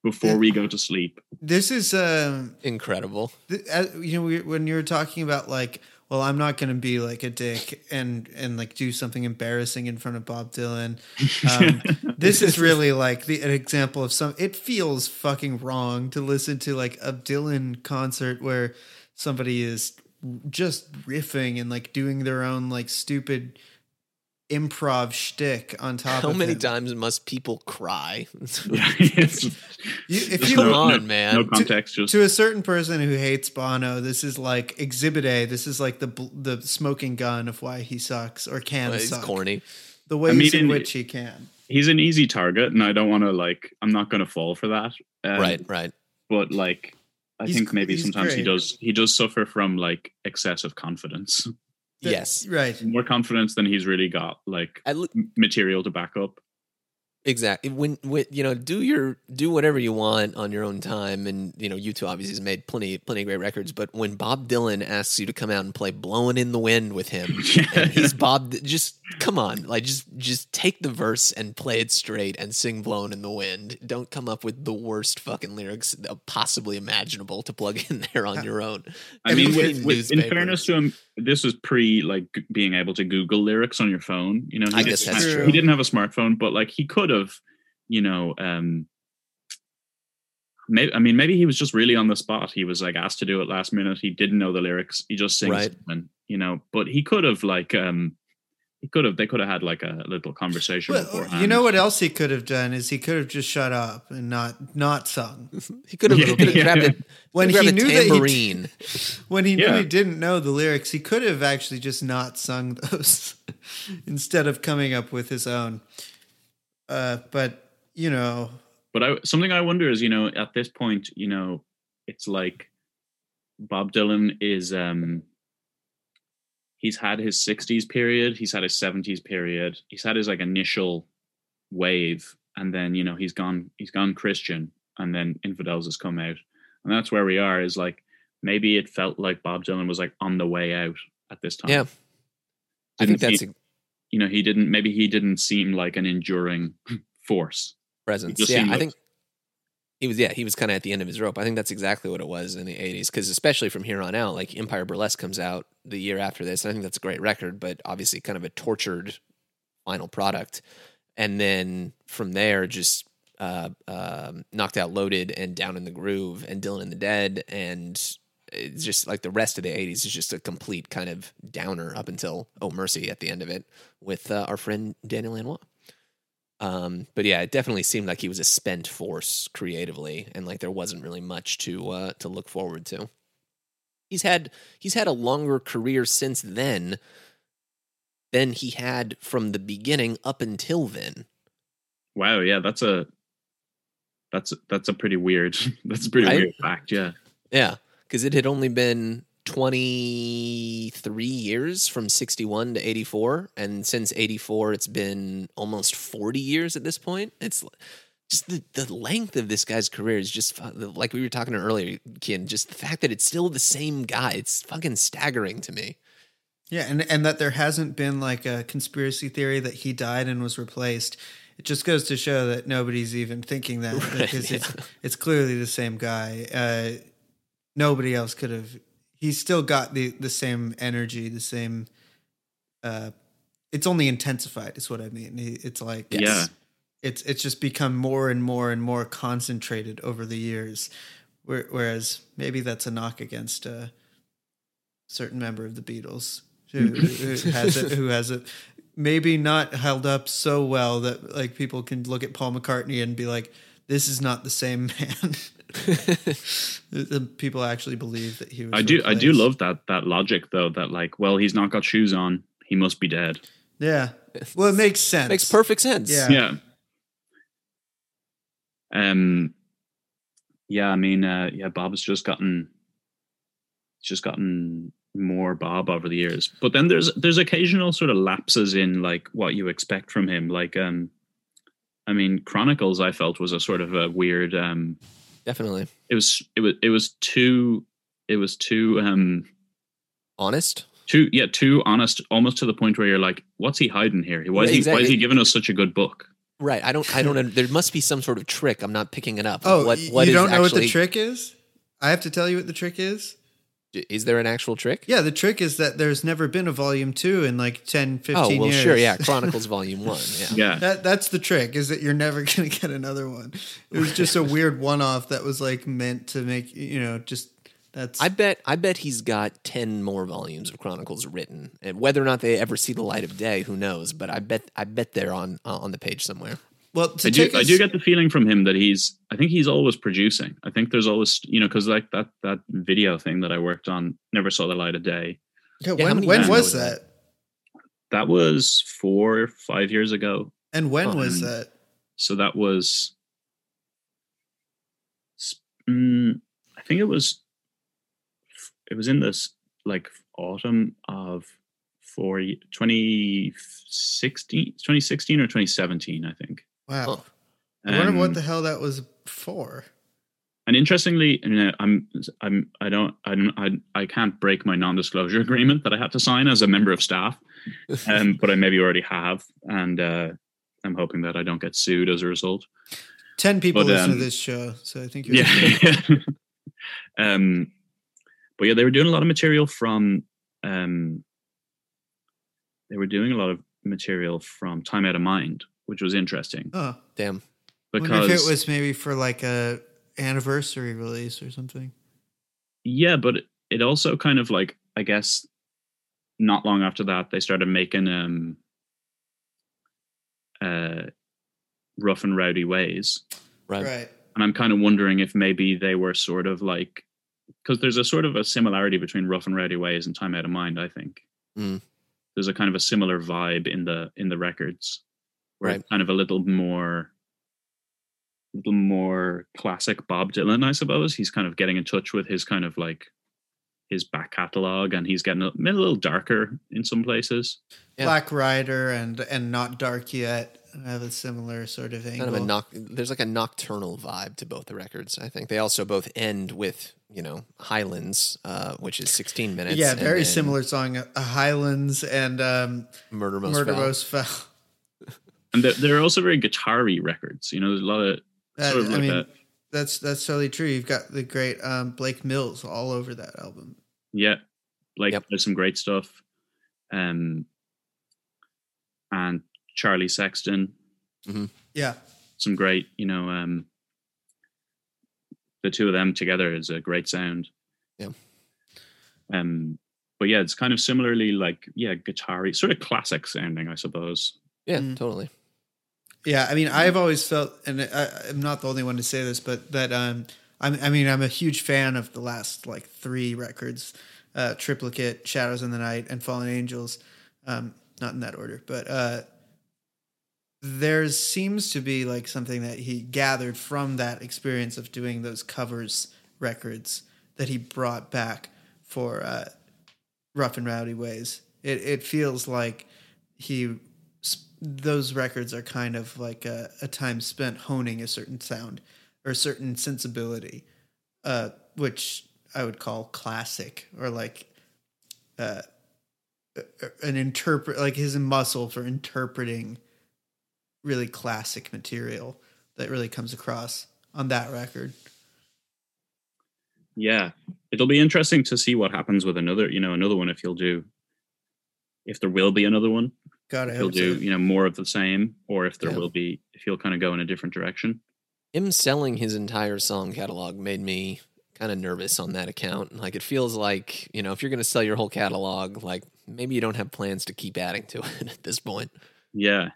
before we go to sleep. This is um Incredible. th- uh, you know we, when you were talking about like well, I'm not going to be like a dick and and like do something embarrassing in front of Bob Dylan. Um, [laughs] this is really like the an example of some. It feels fucking wrong to listen to like a Dylan concert where somebody is just riffing and like doing their own like stupid improv shtick on top. Of how of many him. times must people cry? [laughs] Yeah, it's- You, if you Come no, on, no- man. No To- context, just to a certain person who hates Bono, this is like Exhibit A. This is like the the smoking gun of why he sucks or can it's suck. corny. The ways in mean, which he can. he's an easy target, and I don't want to like. I'm not going to fall for that. Um, right, right. But like, I He's think maybe he's sometimes he does. He does suffer from like excessive confidence. That- yes. Right. More confidence than he's really got. Like At, le- m- material to back up. Exactly. When, when you know, do your do whatever you want on your own time, and you know, U2 obviously has made plenty plenty of great records. But when Bob Dylan asks you to come out and play "Blowing in the Wind" with him, [laughs] and he's Bob, just come on, like just just take the verse and play it straight and sing "Blowing in the Wind." Don't come up with the worst fucking lyrics possibly imaginable to plug in [laughs] there on uh, your own. I mean, with, with, in fairness to him, this was pre like being able to Google lyrics on your phone. You know, he I didn't guess that's have- true. He didn't have a smartphone, but like he could have, you know, um, maybe I mean maybe he was just really on the spot. He was like asked to do it last minute. He didn't know the lyrics. He just sings, Right. something, you know. But he could have like um, he could have they could have had like a little conversation Well, beforehand. you know what else he could have done is he could have just shut up and not not sung. He could have, Yeah, could have yeah. grabbed [laughs] a, When grabbed he a knew that he- [laughs] When he knew he didn't know the lyrics, he could have actually just not sung [laughs] those instead of coming up with his own. Uh, but you know, but I something I wonder is, you know, at this point, you know, it's like Bob Dylan is um he's had his 60s period, he's had his 70s period, he's had his like initial wave and then, you know, he's gone he's gone Christian and then Infidels has come out. And that's where we are is like maybe it felt like Bob Dylan was like on the way out at this time. Yeah. I think Didn't that's a you know, he didn't maybe he didn't seem like an enduring force. presence. Yeah, I like- think he was. Yeah, he was kind of at the end of his rope. I think that's exactly what it was in the '80s. Because especially from here on out, like Empire Burlesque comes out the year after this. I think that's a great record, but obviously kind of a tortured final product. And then from there, just uh, um, knocked out, loaded, and down in the groove, and Dylan in the Dead, and it's just like the rest of the '80s is just a complete kind of downer up until Oh Mercy at the end of it with uh, our friend Daniel Lanois. Um, but yeah, it definitely seemed like he was a spent force creatively, and like there wasn't really much to uh, to look forward to. He's had he's had a longer career since then than he had from the beginning up until then. Wow, yeah, that's a that's that's a pretty weird [laughs] that's a pretty weird fact, yeah. Yeah, because it had only been 23 years from 61 to 84. And since 84, it's been almost 40 years at this point. It's just the, the length of this guy's career is just like we were talking earlier, Ken. Just the fact that it's still the same guy, it's fucking staggering to me. yeah, and and that there hasn't been like a conspiracy theory that he died and was replaced. It just goes to show that nobody's even thinking that [laughs] Right, because it's it's clearly the same guy. Uh, nobody else could have. He's still got the the same energy, the same. Uh, it's only intensified, is what I mean. It's like Yes. Yeah. it's it's just become more and more and more concentrated over the years. Whereas maybe that's a knock against a certain member of the Beatles who, who [laughs] has it, who has it maybe not held up so well that like people can look at Paul McCartney and be like, this is not the same man. [laughs] [laughs] The people actually believe that he was. I do I do love that that logic though that like well he's not got shoes on, he must be dead. Yeah. Well, it makes sense. Makes perfect sense. Yeah. Yeah. Um yeah, I mean uh yeah, Bob's just gotten just gotten more Bob over the years. But then there's there's occasional sort of lapses in like what you expect from him. Like um I mean Chronicles I felt was a sort of a weird um Definitely. it was it was it was too it was too um Honest. too yeah too honest almost to the point where you're like what's he hiding here why is, Yeah, he, why is he giving us such a good book Right. I don't. I don't. there must be some sort of trick. I'm not picking it up. Oh, what? What you don't know what the trick is? I have to tell you what the trick is. Is there an actual trick? Yeah, the trick is that there's never been a volume two in like 10, 15 Oh well, years. sure. Yeah, [laughs] Chronicles Volume One. Yeah. Yeah. That that's the trick is that you're never [laughs] going to get another one. It was just a weird one-off that was like meant to make you know just that's I bet. I bet he's got ten more volumes of Chronicles written, and whether or not they ever see the light of day, who knows? But I bet. I bet they're on uh, on the page somewhere. Well to I do, take I do get the feeling from him that he's. I think he's always producing. I think there's always, you know, because like that that video thing that I worked on never saw the light of day. Yeah, Yeah, when when was ago that? That was four or five years ago. And when was Um, that? So that was. s- Mm, I think it was. It was in this like autumn of four, ye- 2016, 2016 or 2017, I think. Wow. Huh. I wonder what Um, the hell that was for. And interestingly, and, uh, I'm I'm I don't I don't I, I can't break my non-disclosure agreement that I had to sign as a member of staff, [laughs] um, but I maybe already have, and uh, I'm hoping that I don't get sued as a result. Ten people but, listen um, to this show, so I think you're Yeah. [laughs] um, but yeah, they were doing a lot of material from. Um, they were doing a lot of material from Time Out of Mind, which was interesting Oh, Damn. wonder if it was maybe for like a anniversary release or something. Yeah, but it- it also kind of like I guess not long after that they started making um uh rough and rowdy ways. Right. Right. And I'm kind of wondering if maybe they were sort of like because there's a sort of a similarity between rough and rowdy ways and time out of mind, I think. Mm. There's a kind of a similar vibe in the in the records. Where Right. it's kind of a little more little more classic Bob Dylan, I suppose. He's kind of getting in touch with his kind of like his back catalog and he's getting a, a little darker in some places. Yeah. Black Rider and and Not Dark Yet have a similar sort of angle. Kind of a noc- There's like a nocturnal vibe to both the records. I think they also both end with you know Highlands, uh, which is 16 minutes. yeah, very then similar song. uh, Highlands and um, Murder Most Murder Foul. Most Foul. And they're, they're also very guitar-y records. You know, there's a lot of That- sort of I like mean, a that's that's totally true. You've got the great um, Blake Mills all over that album. Yeah, like Yep. there's some great stuff. Um, and Charlie Sexton, Yeah, some great, you know, um, the two of them together is a great sound. Yeah. Um, but yeah, it's kind of similarly like yeah, guitar sort of classic sounding, I suppose. Yeah, Mm. totally. Yeah. I mean, I've always felt, and I, I'm not the only one to say this, but that um, I'm, I mean, I'm a huge fan of the last like three records, uh, Triplicate, Shadows in the Night, and Fallen Angels. Um, not in that order, but uh, there seems to be like something that he gathered from that experience of doing those covers records that he brought back for uh, Rough and Rowdy Ways. It it feels like he those records are kind of like a, a time spent honing a certain sound or a certain sensibility, uh, which I would call classic or like uh, an interpret like his muscle for interpreting really classic material that really comes across on that record. Yeah, it'll be interesting to see what happens with another, you know, another one if he'll do, if there will be another one, God, I he'll hope do, so. you know, more of the same, or if there Yeah. will be, if he'll kind of go in a different direction. Him selling his entire song catalog made me kind of nervous on that account. Like it feels like you know if you're going to sell your whole catalog, like maybe you don't have plans to keep adding to it [laughs] at this point. Yeah,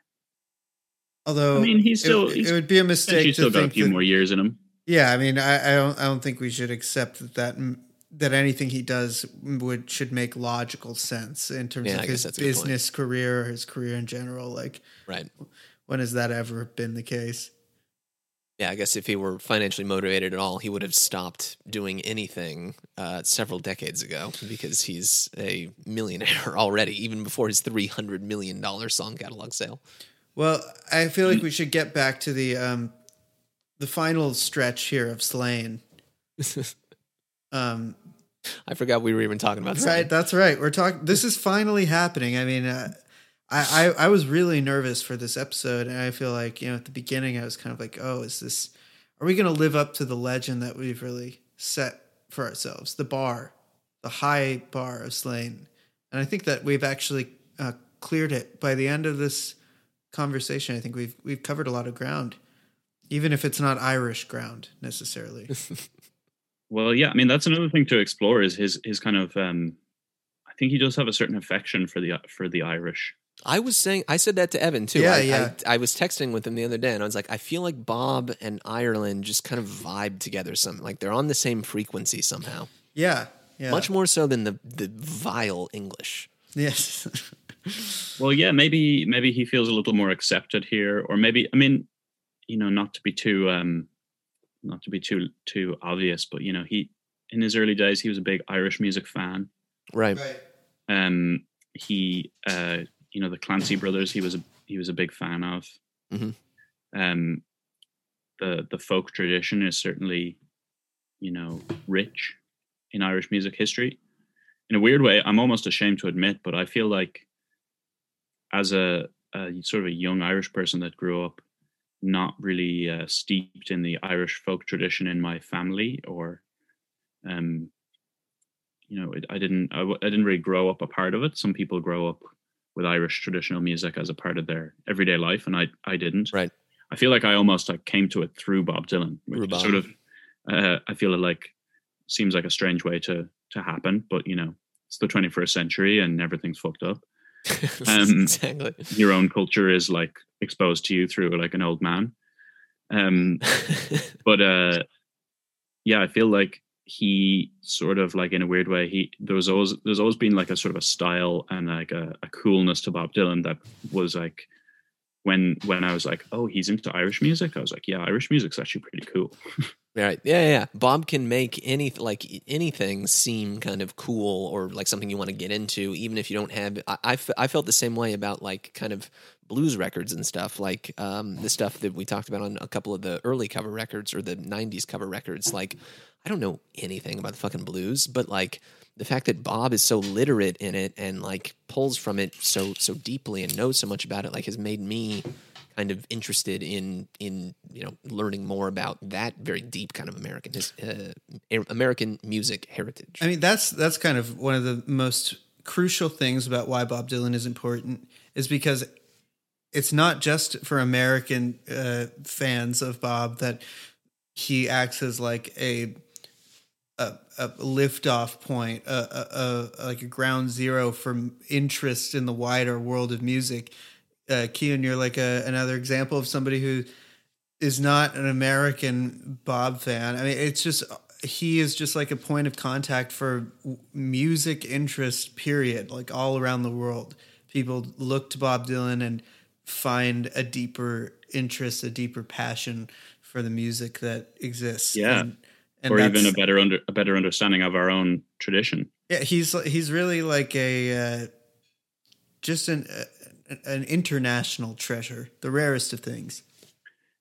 Although I mean, he's still- it, he's- would be a he's mistake still to got a think few that, more years in him. Yeah, I mean, I, I don't I don't think we should accept that that, that anything he does would should make logical sense in terms Yeah, of his that's a good point. business career or his career in general. Like, Right. when has that ever been the case? Yeah, I guess if he were financially motivated at all, he would have stopped doing anything uh, several decades ago because he's a millionaire [laughs] already, even before his three hundred million dollar song catalog sale. Well, I feel like we should get back to the um, the final stretch here of Slane. [laughs] Um, I forgot we were even talking about that. right, that's right. We're talking. This is finally happening. I mean, uh, I, I I was really nervous for this episode, and I feel like you know at the beginning I was kind of like, oh, is this? Are we going to live up to the legend that we've really set for ourselves, the bar the high bar of Slane, and I think that we've actually uh, cleared it by the end of this conversation. I think we've we've covered a lot of ground, even if it's not Irish ground necessarily. [laughs] Well, yeah, I mean that's another thing to explore is his his kind of. Um, I think he does have a certain affection for the for the Irish. I was saying, I said that to Evan too. Yeah, I, yeah. I, I was texting with him the other day, and I was like, I feel like Bob and Ireland just kind of vibe together. Some like they're on the same frequency somehow. yeah, yeah, Much more so than the the vile English. Yes, [laughs] Well, yeah, maybe maybe he feels a little more accepted here, or maybe I mean, you know, not to be too um, not to be too too obvious, but you know, he in his early days he was a big Irish music fan. Right. right. Um, he uh, you know, the Clancy brothers, he was a he was a big fan of. Mhm. Um, the the folk tradition is certainly, you know, rich in Irish music history. In a weird way, I'm almost ashamed to admit, but I feel like as a, a sort of a young Irish person that grew up not really uh, steeped in the Irish folk tradition in my family, or um, you know, it, I didn't I, w- I didn't really grow up a part of it. Some people grow up with Irish traditional music as a part of their everyday life, and I I didn't. Right. I feel like I almost like came to it through Bob Dylan, which is Bob. sort of uh, I feel like seems like a strange way to to happen, but you know, it's the 21st century and everything's fucked up. [laughs] Um, exactly. Your own culture is like exposed to you through like an old man. Um, [laughs] but uh, yeah, I feel like he sort of like in a weird way he there was always there's always been like a sort of a style and like a, a coolness to Bob Dylan that was like when when I was like oh he's into Irish music I was like yeah Irish music's actually pretty cool [laughs] Right. Yeah, yeah. Bob can make any like anything seem kind of cool or like something you want to get into, even if you don't have. I, I, felt the same way about like kind of blues records and stuff, like um, the stuff that we talked about on a couple of the early cover records or the '90s cover records. Like, I don't know anything about the fucking blues, but like the fact that Bob is so literate in it and like pulls from it so so deeply and knows so much about it, like has made me kind of interested in in you know learning more about that very deep kind of American uh, American music heritage. I mean, that's that's kind of one of the most crucial things about why Bob Dylan is important is because it's not just for American uh, fans of Bob that he acts as like a a, a liftoff point, a, a, a like a ground zero for interest in the wider world of music. Uh, Cian, you're like a, another example of somebody who is not an American Bob fan. I mean, it's just he is just like a point of contact for music interest. Period. Like all around the world, people look to Bob Dylan and find a deeper interest, a deeper passion for the music that exists. Yeah. and, and or even a better under a better understanding of our own tradition yeah, he's he's really like a uh, just an uh, an international treasure, the rarest of things.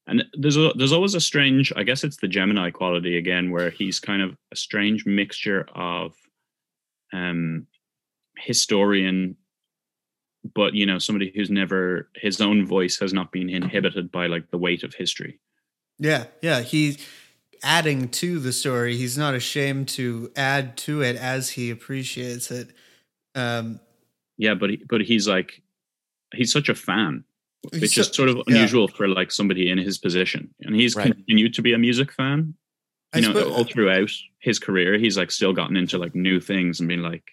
and there's a there's always a strange I guess it's the Gemini quality again where he's kind of a strange mixture of um historian but you know somebody who's never his own voice has not been inhibited by like the weight of history Yeah, yeah, he's adding to the story. He's not ashamed to add to it as he appreciates it. Um, yeah but he, but he's like he's such a fan which so- is sort of yeah. unusual for like somebody in his position and he's Right. continued to be a music fan I you know suppose- all throughout his career he's like still gotten into like new things and been like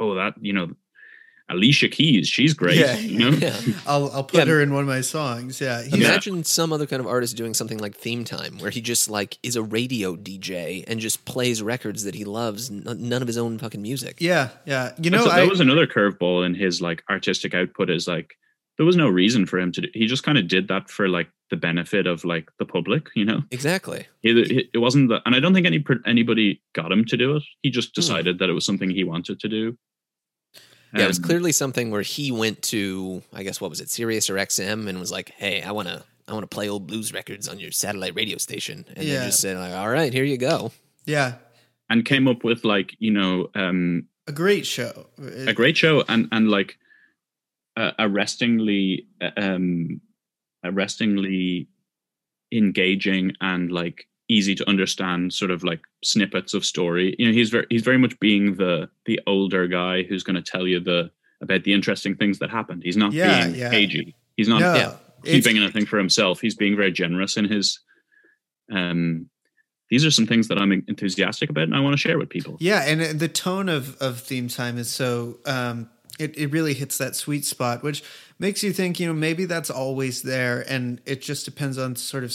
oh that you know alicia keys she's great Yeah. you know [laughs] Yeah. I'll I'll put Yeah. her in one of my songs. Yeah, he's, Imagine some other kind of artist doing something like Theme Time, where he just like is a radio DJ and just plays records that he loves, n- none of his own fucking music. yeah, yeah. You know, That's- I, that was another curveball in his like artistic output is like there was no reason for him to do he just kind of did that for like the benefit of like the public you know Exactly. it, it wasn't that and i don't think any anybody got him to do it he just Hmm. decided that it was something he wanted to do Yeah, it was Um, clearly something where he went to, I guess, what was it, Sirius or XM, and was like, "Hey, I want to, I want to play old blues records on your satellite radio station," and Yeah. they just said, like, "All right, here you go." yeah, and came up with like you know um a great show. a great show and and like uh, arrestingly um arrestingly engaging and like easy to understand sort of like snippets of story. You know, he's very he's very much being the the older guy who's going to tell you the about the interesting things that happened. He's not Yeah, being yeah. cagey. He's not No, yeah, keeping anything for himself. He's being very generous in his. Um, these are some things that I'm enthusiastic about, and I want to share with people. Yeah, and uh, the tone of of theme time is so um, it it really hits that sweet spot, which makes you think, you know, maybe that's always there, and it just depends on sort of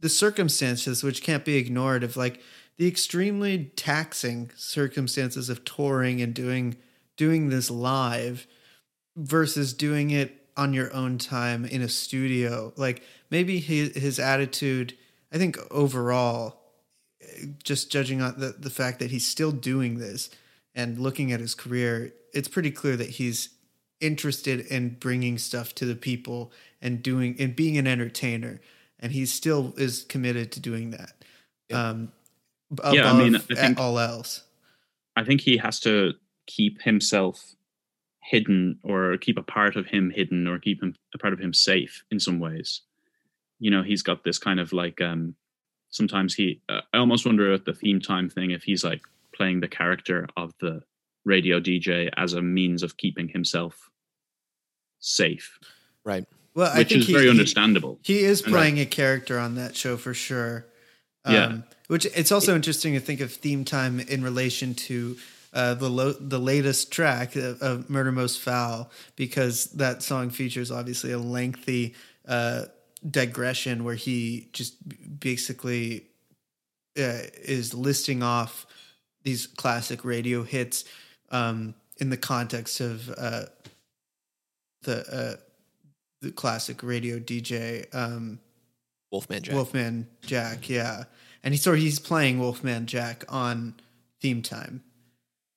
the circumstances, which can't be ignored. Of like the extremely taxing circumstances of touring and doing doing this live versus doing it on your own time in a studio. Like maybe his his attitude, I think overall just judging on the, the fact that he's still doing this and looking at his career, it's pretty clear that he's interested in bringing stuff to the people and doing and being an entertainer. And he still is committed to doing that. Um, above Yeah, I mean, I think- all else. I think he has to keep himself hidden or keep a part of him hidden or keep him a part of him safe in some ways. You know, he's got this kind of like um sometimes he uh, I almost wonder at the theme time thing if he's like playing the character of the radio DJ as a means of keeping himself safe, Right. Well, I which think is he, very understandable. He is And I- playing a character on that show for sure. Yeah. Um, which it's also interesting to think of theme time in relation to uh, the lo- the latest track of, of Murder Most Foul because that song features obviously a lengthy uh, digression where he just basically uh, is listing off these classic radio hits um, in the context of uh, the uh, the classic radio DJ um, Wolfman Jack. Wolfman Jack, yeah, and he's sort of he's playing Wolfman Jack on theme time.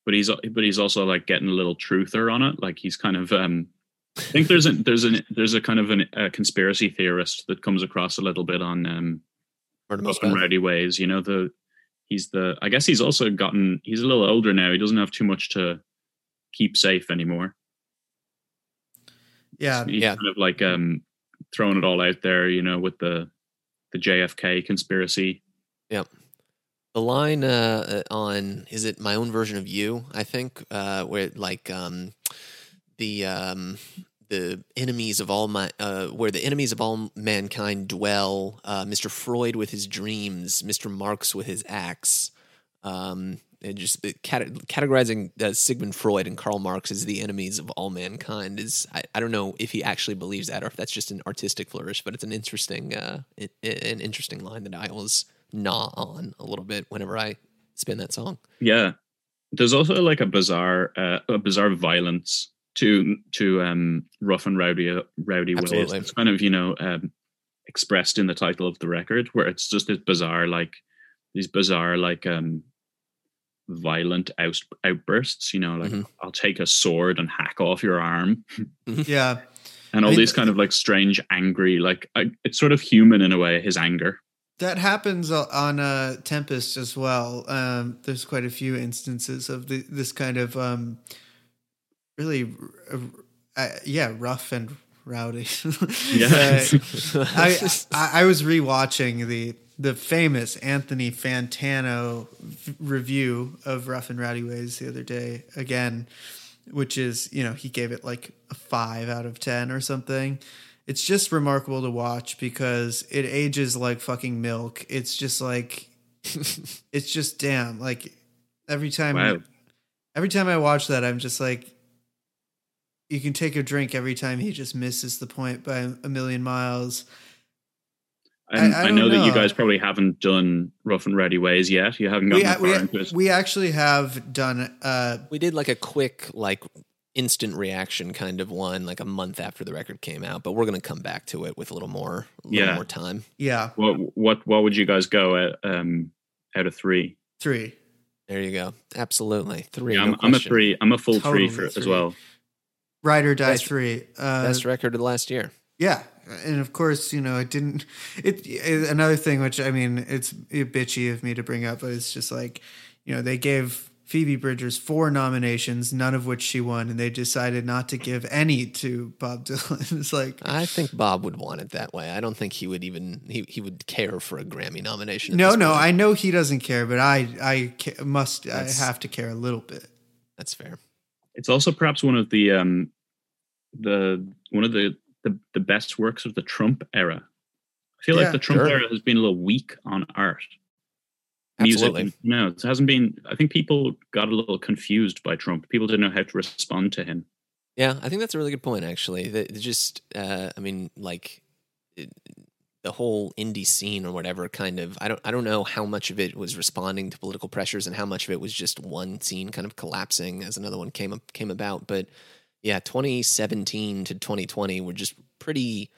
but he's but he's also like getting a little truther on it. Like he's kind of um I think there's a there's an there's a kind of an, a conspiracy theorist that comes across a little bit on um Murder Most Up and Foul. Rowdy Ways. You know the he's the I guess he's also gotten he's a little older now. He doesn't have too much to keep safe anymore. Yeah, He's Yeah. kind of like um throwing it all out there. You know with the the JFK conspiracy. Yeah. The line uh, uh, on is it my own version of you? I think uh, where like um, the um, the enemies of all my uh, where the enemies of all mankind dwell. Uh, Mr. Freud with his dreams, Mr. Marx with his axe. Um, and just the categorizing uh, Sigmund Freud and Karl Marx as the enemies of all mankind is I, I don't know if he actually believes that or if that's just an artistic flourish, but it's an interesting uh, an interesting line that I always gnaw on a little bit whenever I spin that song. Yeah, there's also like a bizarre, uh, a bizarre violence to to um, rough and rowdy, rowdy ways. Absolutely. It's kind of you know um, expressed in the title of the record, where it's just this bizarre, like these bizarre, like um, violent out, outbursts. You know, like Mhm. I'll take a sword and hack off your arm, [laughs] yeah. and all I mean, these kind of like strange, angry, like I, it's sort of human in a way. His anger. That happens o- on uh, Tempest as well. Um, there's quite a few instances of the, this kind of um, really, uh, uh, yeah, rough and rowdy. [laughs] Yeah. Uh, [laughs] I, I I was rewatching the the famous Anthony Fantano v- review of Rough and Rowdy Ways the other day again, which is you know he gave it like a five out of ten or something. It's just remarkable to watch because it ages like fucking milk. It's just like [laughs] it's just damn like every time Wow. every time I watch that I'm just like you can take a drink every time he just misses the point by a million miles. And I I, don't know, that you guys probably haven't done rough and ready ways yet. You haven't We, gotten that we, far into it. we actually have done uh we did like a quick like instant reaction kind of one like a month after the record came out, but we're gonna come back to it with a little more a little Yeah. more time. yeah, What what what would you guys go at um out of three? three. There you go. Absolutely. Three. Yeah, I'm, I'm a question. three. I'm a full Totally three for it as well. Ride or Die Best- three. Uh Best record of the last year. Yeah, and of course, you know, it didn't. It, it another thing, which I mean, it's bitchy of me to bring up, but it's just like, you know, they gave Phoebe Bridgers four nominations, none of which she won, and they decided not to give any to Bob [laughs] Dylan. it's like I think Bob would want it that way. I don't think he would even he, he would care for a Grammy nomination. no, no. point. I know he doesn't care, but I I ca- must That's- I have to care a little bit. that's fair. It's also perhaps one of the um, the one of the, the the best works of the Trump era. I feel Yeah, like the Trump sure. era has been a little weak on art. Absolutely. Music, no, it hasn't been. I think people got a little confused by Trump. People didn't know how to respond to him. Yeah, I think that's a really good point. Actually, that that just uh, I mean, like it, the whole indie scene or whatever kind of. I don't I don't know how much of it was responding to political pressures and how much of it was just one scene kind of collapsing as another one came up, came about. But yeah, 2017 to 2020 were just pretty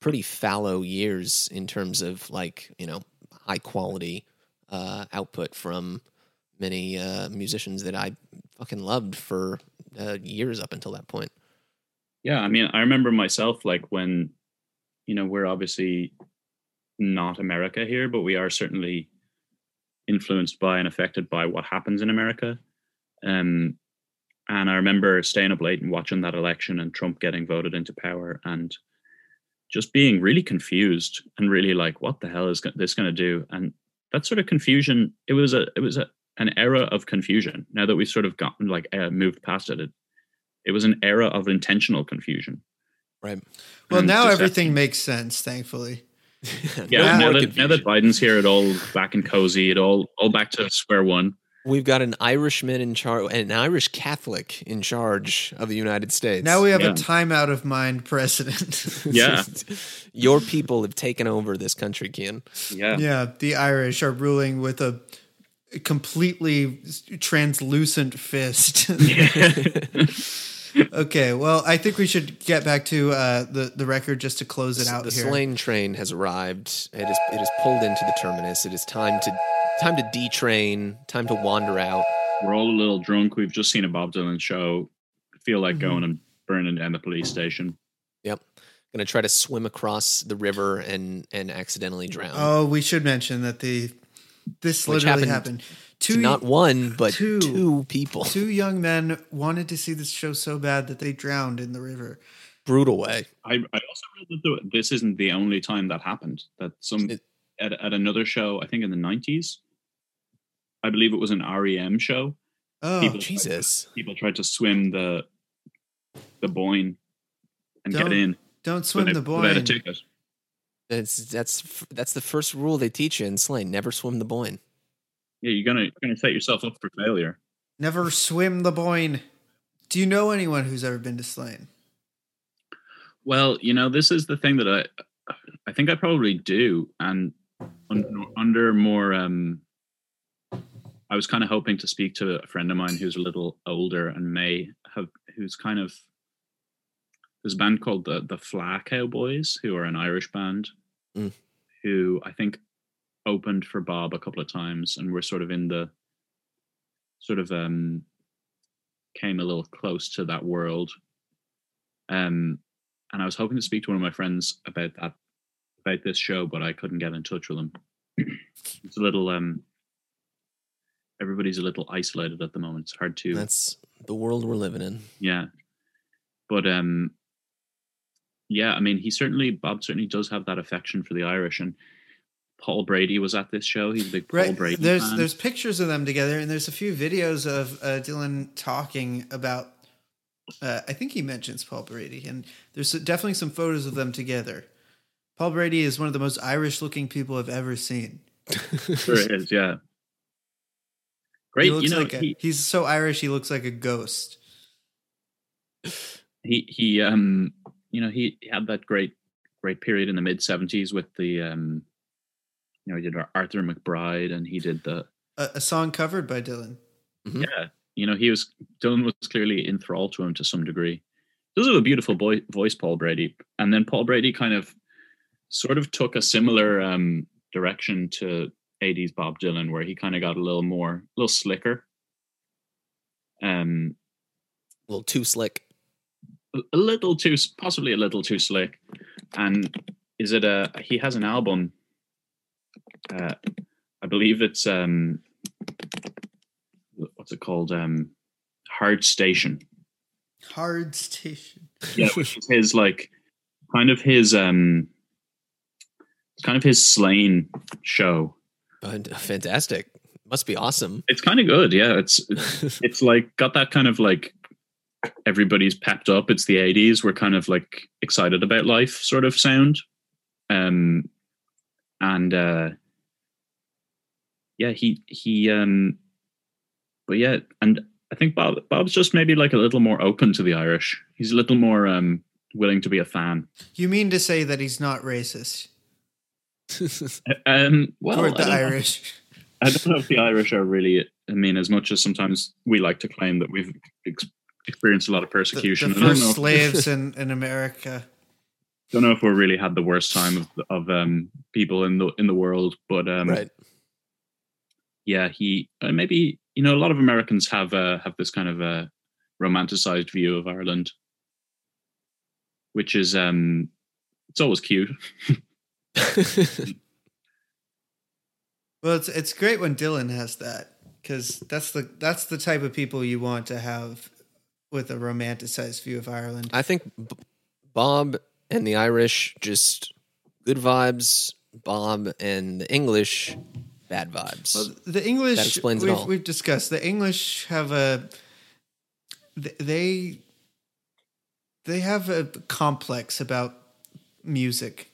pretty fallow years in terms of like you know high quality uh, output from many uh, musicians that I fucking loved for uh, years up until that point. Yeah, I mean, I remember myself like when, you know, we're obviously not America here, but we are certainly influenced by and affected by what happens in America. Um, and I remember staying up late and watching that election and Trump getting voted into power and just being really confused and really like, what the hell is this going to do? And that sort of confusion, it was a, it was a, an era of confusion. Now that we've sort of gotten like uh, moved past it, it, it was an era of intentional confusion. Right. Well, And now just- everything makes sense, thankfully. [laughs] Yeah, No now, that, now that. Biden's here, it all back and cozy. It all all back to square one. We've got an Irishman in charge, an Irish Catholic in charge of the United States. Now we have Yeah. a timeout of mind president. [laughs] [laughs] Yeah. Your people have taken over this country, Cian. Yeah, yeah, the Irish are ruling with a completely translucent fist. [laughs] okay, well, I think we should get back to uh, the the record just to close it out the here. Slane train has arrived. It is it is pulled into the terminus. It is time to time to detrain. Time to wander out. We're all a little drunk. We've just seen a Bob Dylan show. Feel like Mhm. going and burning down the police station. Yep. Going to try to swim across the river and and accidentally drown. Oh, we should mention that the this Which literally happened happened. Two not one, but two. two people. two young men wanted to see this show so bad that they drowned in the river. Brutal way. I, I also read that the, this isn't the only time that happened. That some It- at, at another show, I think in the nineties, I believe it was an REM show. Oh, People- Jesus. People tried to swim the the Boyne and Don't get in don't swim without- the without a Boyne. ticket. That's that's that's the first rule they teach you in Slane. Never swim the Boyne. Yeah, you're gonna you're gonna set yourself up for failure. Never swim the Boyne. Do you know anyone who's ever been to Slane? Well, you know, this is the thing that I I think I probably do, and un, under more. um I was kind of hoping to speak to a friend of mine who's a little older and may have who's kind of there's a band called the the Fla Cowboys, who are an Irish band, Mm. who I think opened for Bob a couple of times, and we're sort of in the sort of um came a little close to that world. Um, and I was hoping to speak to one of my friends about that about this show, but I couldn't get in touch with them. it's a little um everybody's a little isolated at the moment. It's hard to That's the world we're living in. yeah. But um yeah, I mean he certainly Bob certainly does have that affection for the Irish and Paul Brady was at this show. He's a big Paul Right. Brady There's fan. there's pictures of them together, and there's a few videos of uh, Dylan talking about. Uh, I think he mentions Paul Brady, and there's definitely some photos of them together. Paul Brady is one of the most Irish-looking people I've ever seen. [laughs] sure it is, yeah. Great, he looks you know, like a, he, he's so Irish. He looks like a ghost. he he um you know he had that great great period in the mid 70s with the um you know he did Arthur McBride and he did the A, a song covered by Dylan. Mhm. yeah you know he was Dylan was clearly enthralled to him to some degree does have a beautiful boy, voice Paul Brady and then Paul Brady kind of sort of took a similar um direction to 80s Bob Dylan where he kind of got a little more a little slicker um A little too slick. a a little too possibly a little too slick and is it a he has an album uh i believe it's um what's it called? Um, Hard Station. Hard Station. Yeah, which [laughs] is his like kind of his um, kind of his Slane show. Fantastic. Must be awesome. It's kind of good. Yeah, it's it's, [laughs] it's like got that kind of like everybody's pepped up. It's the '80s. We're kind of like excited about life sort of sound. Um, and uh, yeah, he he um, but yeah, and I think Bob Bob's just maybe like a little more open to the Irish. He's a little more um willing to be a fan. You mean to say that he's not racist [laughs] Um, well, toward I the don't know. Irish? I don't know if the Irish are really. I mean, as much as sometimes we like to claim that we've ex- experienced a lot of The, persecution, the I don't first know if- slaves [laughs] in, in America. don't know if we really had the worst time of of um, people in the in the world, but um, right. yeah, he uh, maybe you know a lot of Americans have uh, have this kind of a romanticized view of Ireland, which is um, it's always cute. [laughs] [laughs] Well, it's it's great when Dylan has that because that's the that's the type of people you want to have with a romanticized view of Ireland. I think B- Bob and the Irish just good vibes. Bob and the English bad vibes. Well, the English That explains it we've, all. we've discussed the English have a they they have a complex about music.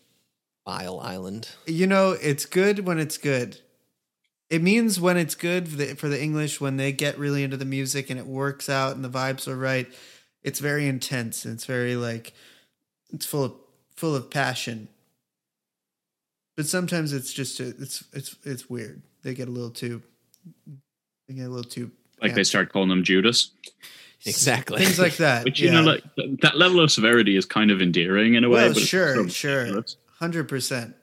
Isle Island. You know, it's good when it's good. It means when it's good for the, for the English when they get really into the music and it works out and the vibes are right. It's very intense. And it's very like it's full of full of passion. But sometimes it's just a, it's it's it's weird. They get a little too they get a little too Like Yeah. they start calling them Judas, Exactly. things like that. which you yeah. know, like that level of severity is kind of endearing in a way. Well, but sure, sort of sure. ridiculous. Hundred percent.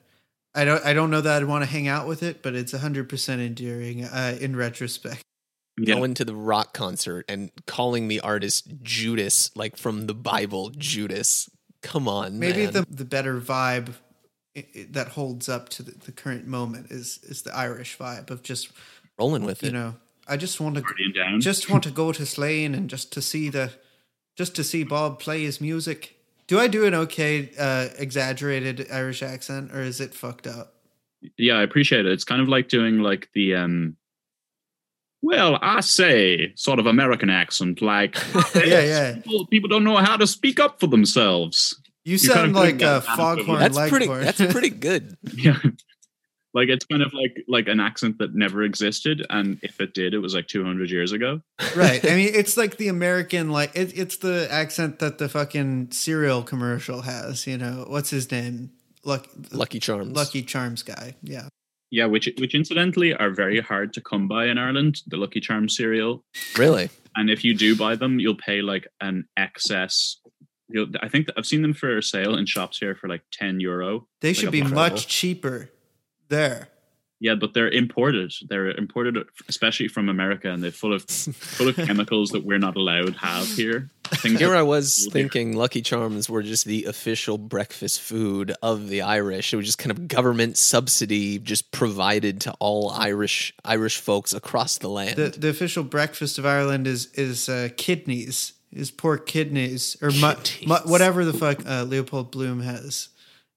I don't. I don't know that I'd want to hang out with it, but it's hundred percent endearing. Uh, in retrospect, Yeah. Going to the rock concert and calling the artist Judas, like from the Bible, Judas. Come on, maybe man. the the better vibe i- i- that holds up to the, the current moment is is the Irish vibe of just rolling with you it. You know. I just want to just want to go to Slane and just to see the just to see Bob play his music. Do I do an okay uh, exaggerated Irish accent or is it fucked up? yeah, I appreciate it. It's kind of like doing like the um well, I say sort of American accent, like [laughs] Yeah, yeah. [laughs] people, people don't know how to speak up for themselves. You You're kind sound of like doing uh, Foghorn that's pretty. Leghorn. That's pretty good. [laughs] Yeah. Like it's kind of like like an accent that never existed, and if it did, it was like two hundred years ago. right. I mean, [laughs] it's like the American, like it, it's the accent that the fucking cereal commercial has. You know, what's his name? Luck, Lucky Charms. Lucky Charms guy. Yeah. Yeah, which which incidentally are very hard to come by in Ireland. The Lucky Charms cereal, Really? and if you do buy them, you'll pay like an excess. You'll, I think that I've seen them for sale in shops here for like ten euro. They Like should a be bottle. much cheaper there. Yeah, but they're imported. They're imported, especially from America, and they're full of full of [laughs] chemicals that we're not allowed have here. Things Here I was thinking Lucky Charms were just the official breakfast food of the Irish. It was just kind of government subsidy just provided to all Irish Irish folks across the land. The the official breakfast of Ireland is is uh, kidneys, is pork kidneys or mu- mu- whatever the fuck uh, Leopold Bloom has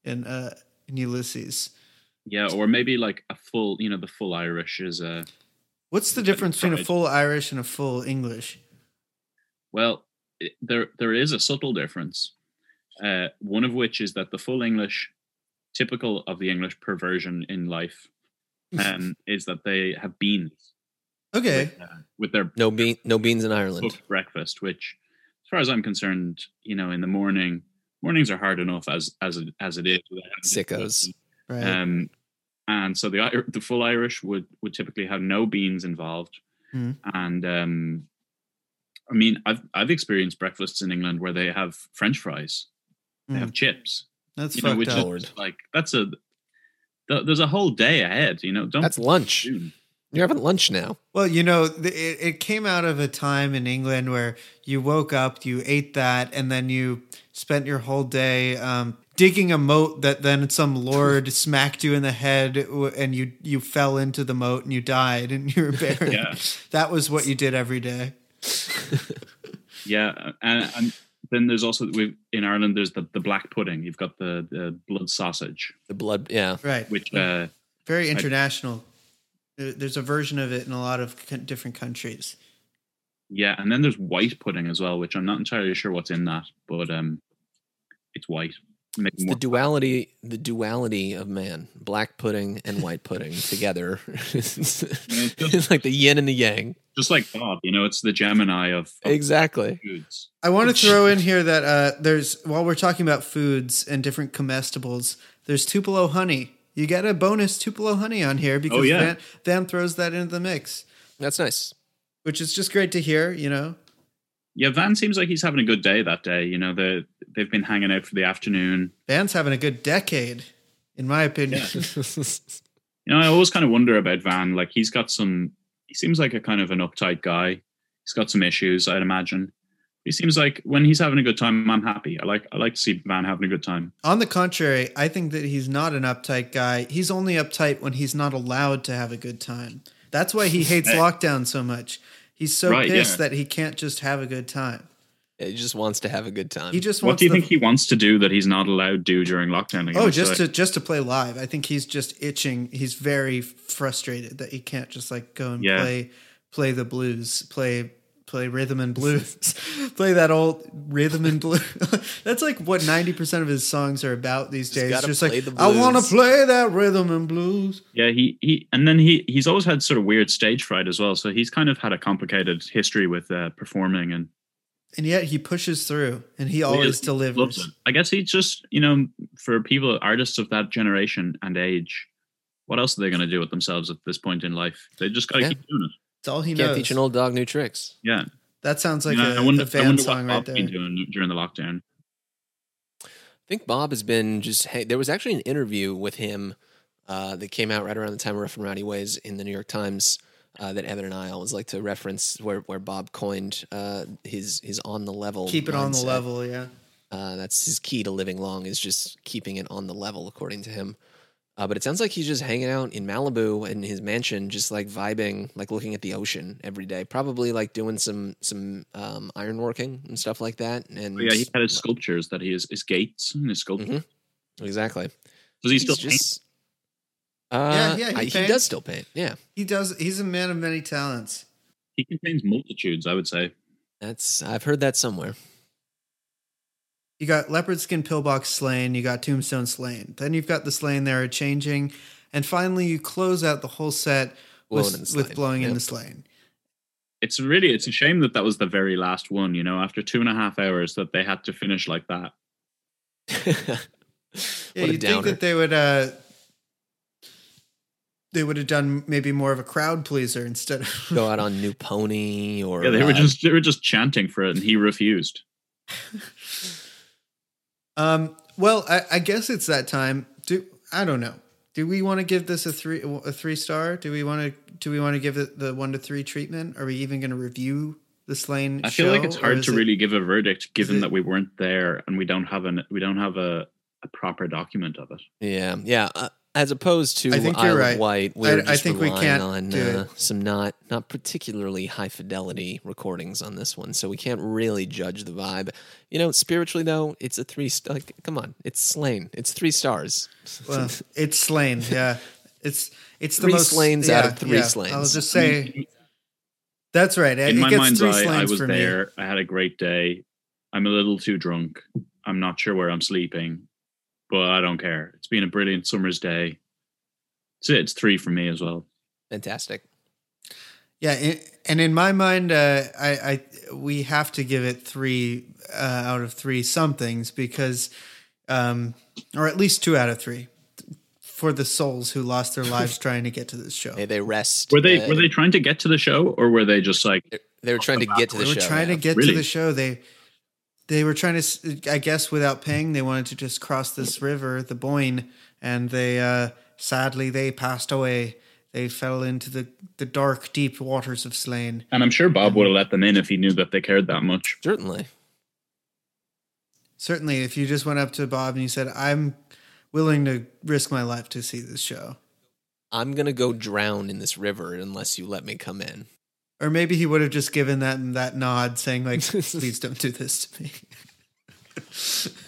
in uh, in Ulysses. Yeah, or maybe like a full, you know, the full Irish is a What's the difference between a full Irish and a full English? Well, it, there there is a subtle difference. Uh, one of which is that the full English, typical of the English perversion in life, [laughs] um, is that they have beans Okay. with, uh, with their no bean no beans in Ireland. breakfast. Which, as far as I'm concerned, you know, in the morning, mornings are hard enough as as it, as it is. without having to Sickos. Right. Um, and so the the full Irish would would typically have no beans involved, Mhm. and um, I mean I've I've experienced breakfasts in England where they have French fries, they Mm. have chips, That's you know, fucked which up. is like that's a th- there's a whole day ahead. You know, don't That's lunch. soon. You're having lunch now. Well, you know, th- it, it came out of a time in England where you woke up, you ate that, and then you spent your whole day um, digging a moat that then some lord [laughs] smacked you in the head and you you fell into the moat and you died and [laughs] you were buried. Yeah. That was what you did every day. [laughs] Yeah, and, and then there's also we in Ireland. There's the, the black pudding. You've got the, the blood sausage, The blood, yeah. Right. which uh, Very international. There- There's a version of it in a lot of co- different countries. yeah, and then there's white pudding as well, which I'm not entirely sure what's in that, but um, it's white. Maybe It's more- the duality, the duality of man, black pudding and white pudding [laughs] together. [laughs] it's like the yin and the yang. just like Bob, you know, it's the Gemini of, of Exactly. foods. I want to throw in here that uh, there's while we're talking about foods and different comestibles, there's Tupelo honey. You get a bonus Tupelo honey on here because Oh, yeah. Van, Van throws that into the mix, That's nice. which is just great to hear. You know, Yeah, Van seems like he's having a good day that day. You know, they they've been hanging out for the afternoon. Van's having a good decade, in my opinion. [laughs] You know, I always kind of wonder about Van. Like he's got some. He seems like a kind of an uptight guy. He's got some issues, I'd imagine. He seems like when he's having a good time, I'm happy. I like I like to see Van having a good time. On the contrary, I think that he's not an uptight guy. He's only uptight when he's not allowed to have a good time. That's why he hates lockdown so much. He's so Right, pissed yeah. that he can't just have a good time. he just wants to have a good time. He just What do you the- think he wants to do that he's not allowed to do during lockdown? Again? Oh, just like- to just to play live. I think he's just itching. He's very frustrated that he can't just like go and Yeah. play play the blues, play play rhythm and blues, [laughs] play that old rhythm and blues. [laughs] That's like what ninety percent of his songs are about these days. gotta Just like I want to play that rhythm and blues. Yeah, he he, and then he he's always had sort of weird stage fright as well. So he's kind of had a complicated history with uh, performing, and And yet he pushes through, and he he always loves delivers. I guess he's just you know for people artists of that generation and age, what else are they going to do with themselves at this point in life? They just got to Yeah. keep doing it. It's all he Can't knows. teach an old dog new tricks. Yeah, that sounds like You know, a, I wonder, a I fan wonder song what right there. been doing during the lockdown. I think Bob has been just. Hey, there was actually an interview with him uh, that came out right around the time of Rough and Rowdy Ways in the New York Times uh, that Evan and I always like to reference, where where Bob coined uh, his his on the level. Keep it on the level, yeah. Uh, that's his key to living long is just keeping it on the level, according to him. Uh, but it sounds like he's just hanging out in Malibu in his mansion, just like vibing, like looking at the ocean every day. Probably like doing some some um, ironworking and stuff like that. And But yeah, he had his sculptures that he is his gates and his sculpture. Mhm. exactly. Does he He's still paint? just uh, yeah, he I- he does still paint. Yeah, He does. He's a man of many talents. He contains multitudes, I would say. that's I've heard that somewhere. You got leopard skin pillbox Slane. You got tombstone Slane. Then you've got the Slane there changing, and finally you close out the whole set with, in the with Slane. blowing in the Slane. It's really it's a shame that that was the very last one. You know, after two and a half hours, that they had to finish like that. [laughs] Yeah, you'd think that they would. uh They would have done maybe more of a crowd pleaser instead of. Go out [laughs] on New Pony or Yeah, they were uh, just they were just chanting for it, and he refused. [laughs] Um. Well, I, I guess it's that time. Do I don't know. Do we want to give this a three a three star? Do we want to do we want to give it the one to three treatment? Are we even going to review the Slane? I feel like it's hard to it- really give a verdict given it- that we weren't there and we don't have an we don't have a, a proper document of it. Yeah, yeah. Uh, as opposed to I think Isle you're of right. Wight, we're I- I just think we can't on do uh, it. some not not particularly high fidelity recordings on this one, so we can't really judge the vibe. You know, spiritually though, it's a three. St- like, come on, it's Slane. It's three stars. Well, it's Slane. Yeah, it's it's the Three most Slanes out of three yeah. Slanes. I'll just I say that's right. It, in it my gets mind's three eye, I was for me. there. I had a great day. I'm a little too drunk. I'm not sure where I'm sleeping, but I don't care. It's been a brilliant summer's day. It's it's three for me as well. Fantastic. Yeah, i and in my mind, uh, I, I we have to give it three uh, out of three somethings because, um, or at least two out of three, for the souls who lost their lives [laughs] trying to get to this show. May they rest. Were they uh, were they trying to get to the show or were they just like They were trying to get to the show? they were trying yeah. to get to Really? the show. They they were trying to, I guess, without paying, they wanted to just cross this river, the Boyne, and they uh, sadly they passed away. They fell into the the dark, deep waters of Slane. and I'm sure Bob would have let them in if he knew that they cared that much. Certainly. Certainly, if you just went up to Bob and you said, "I'm willing to risk my life to see this show," I'm gonna go drown in this river unless you let me come in. Or maybe he would have just given that that nod, saying, "Like, [laughs] please don't do this to me." [laughs]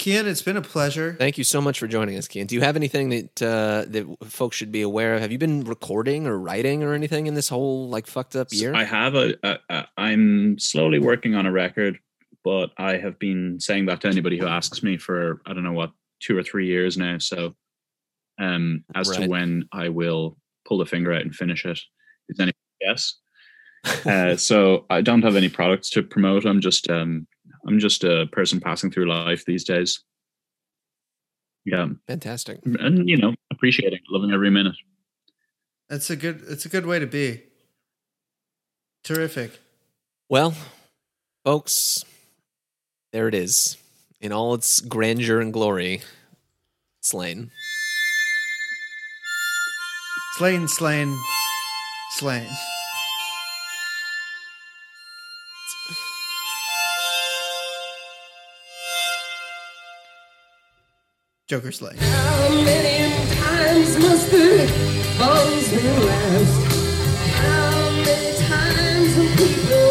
Cian, it's been a pleasure. Thank you so much for joining us, Cian. Do you have anything that uh, that folks should be aware of? Have you been recording or writing or anything in this whole like fucked up year? I have a, a, a. I'm slowly working on a record, but I have been saying that to anybody who asks me for I don't know what two or three years now. So, um, as Right. to when I will pull the finger out and finish it, is any guess? [laughs] uh, so I don't have any products to promote. I'm just um, I'm just a person passing through life these days. Yeah, Fantastic. and you know, appreciating, loving every minute. That's a good. It's a good way to be. Terrific. Well, folks, there it is in all its grandeur and glory. Slane. Slane, Slane, Slane. Joker Slane. How many times must the be? How many times will people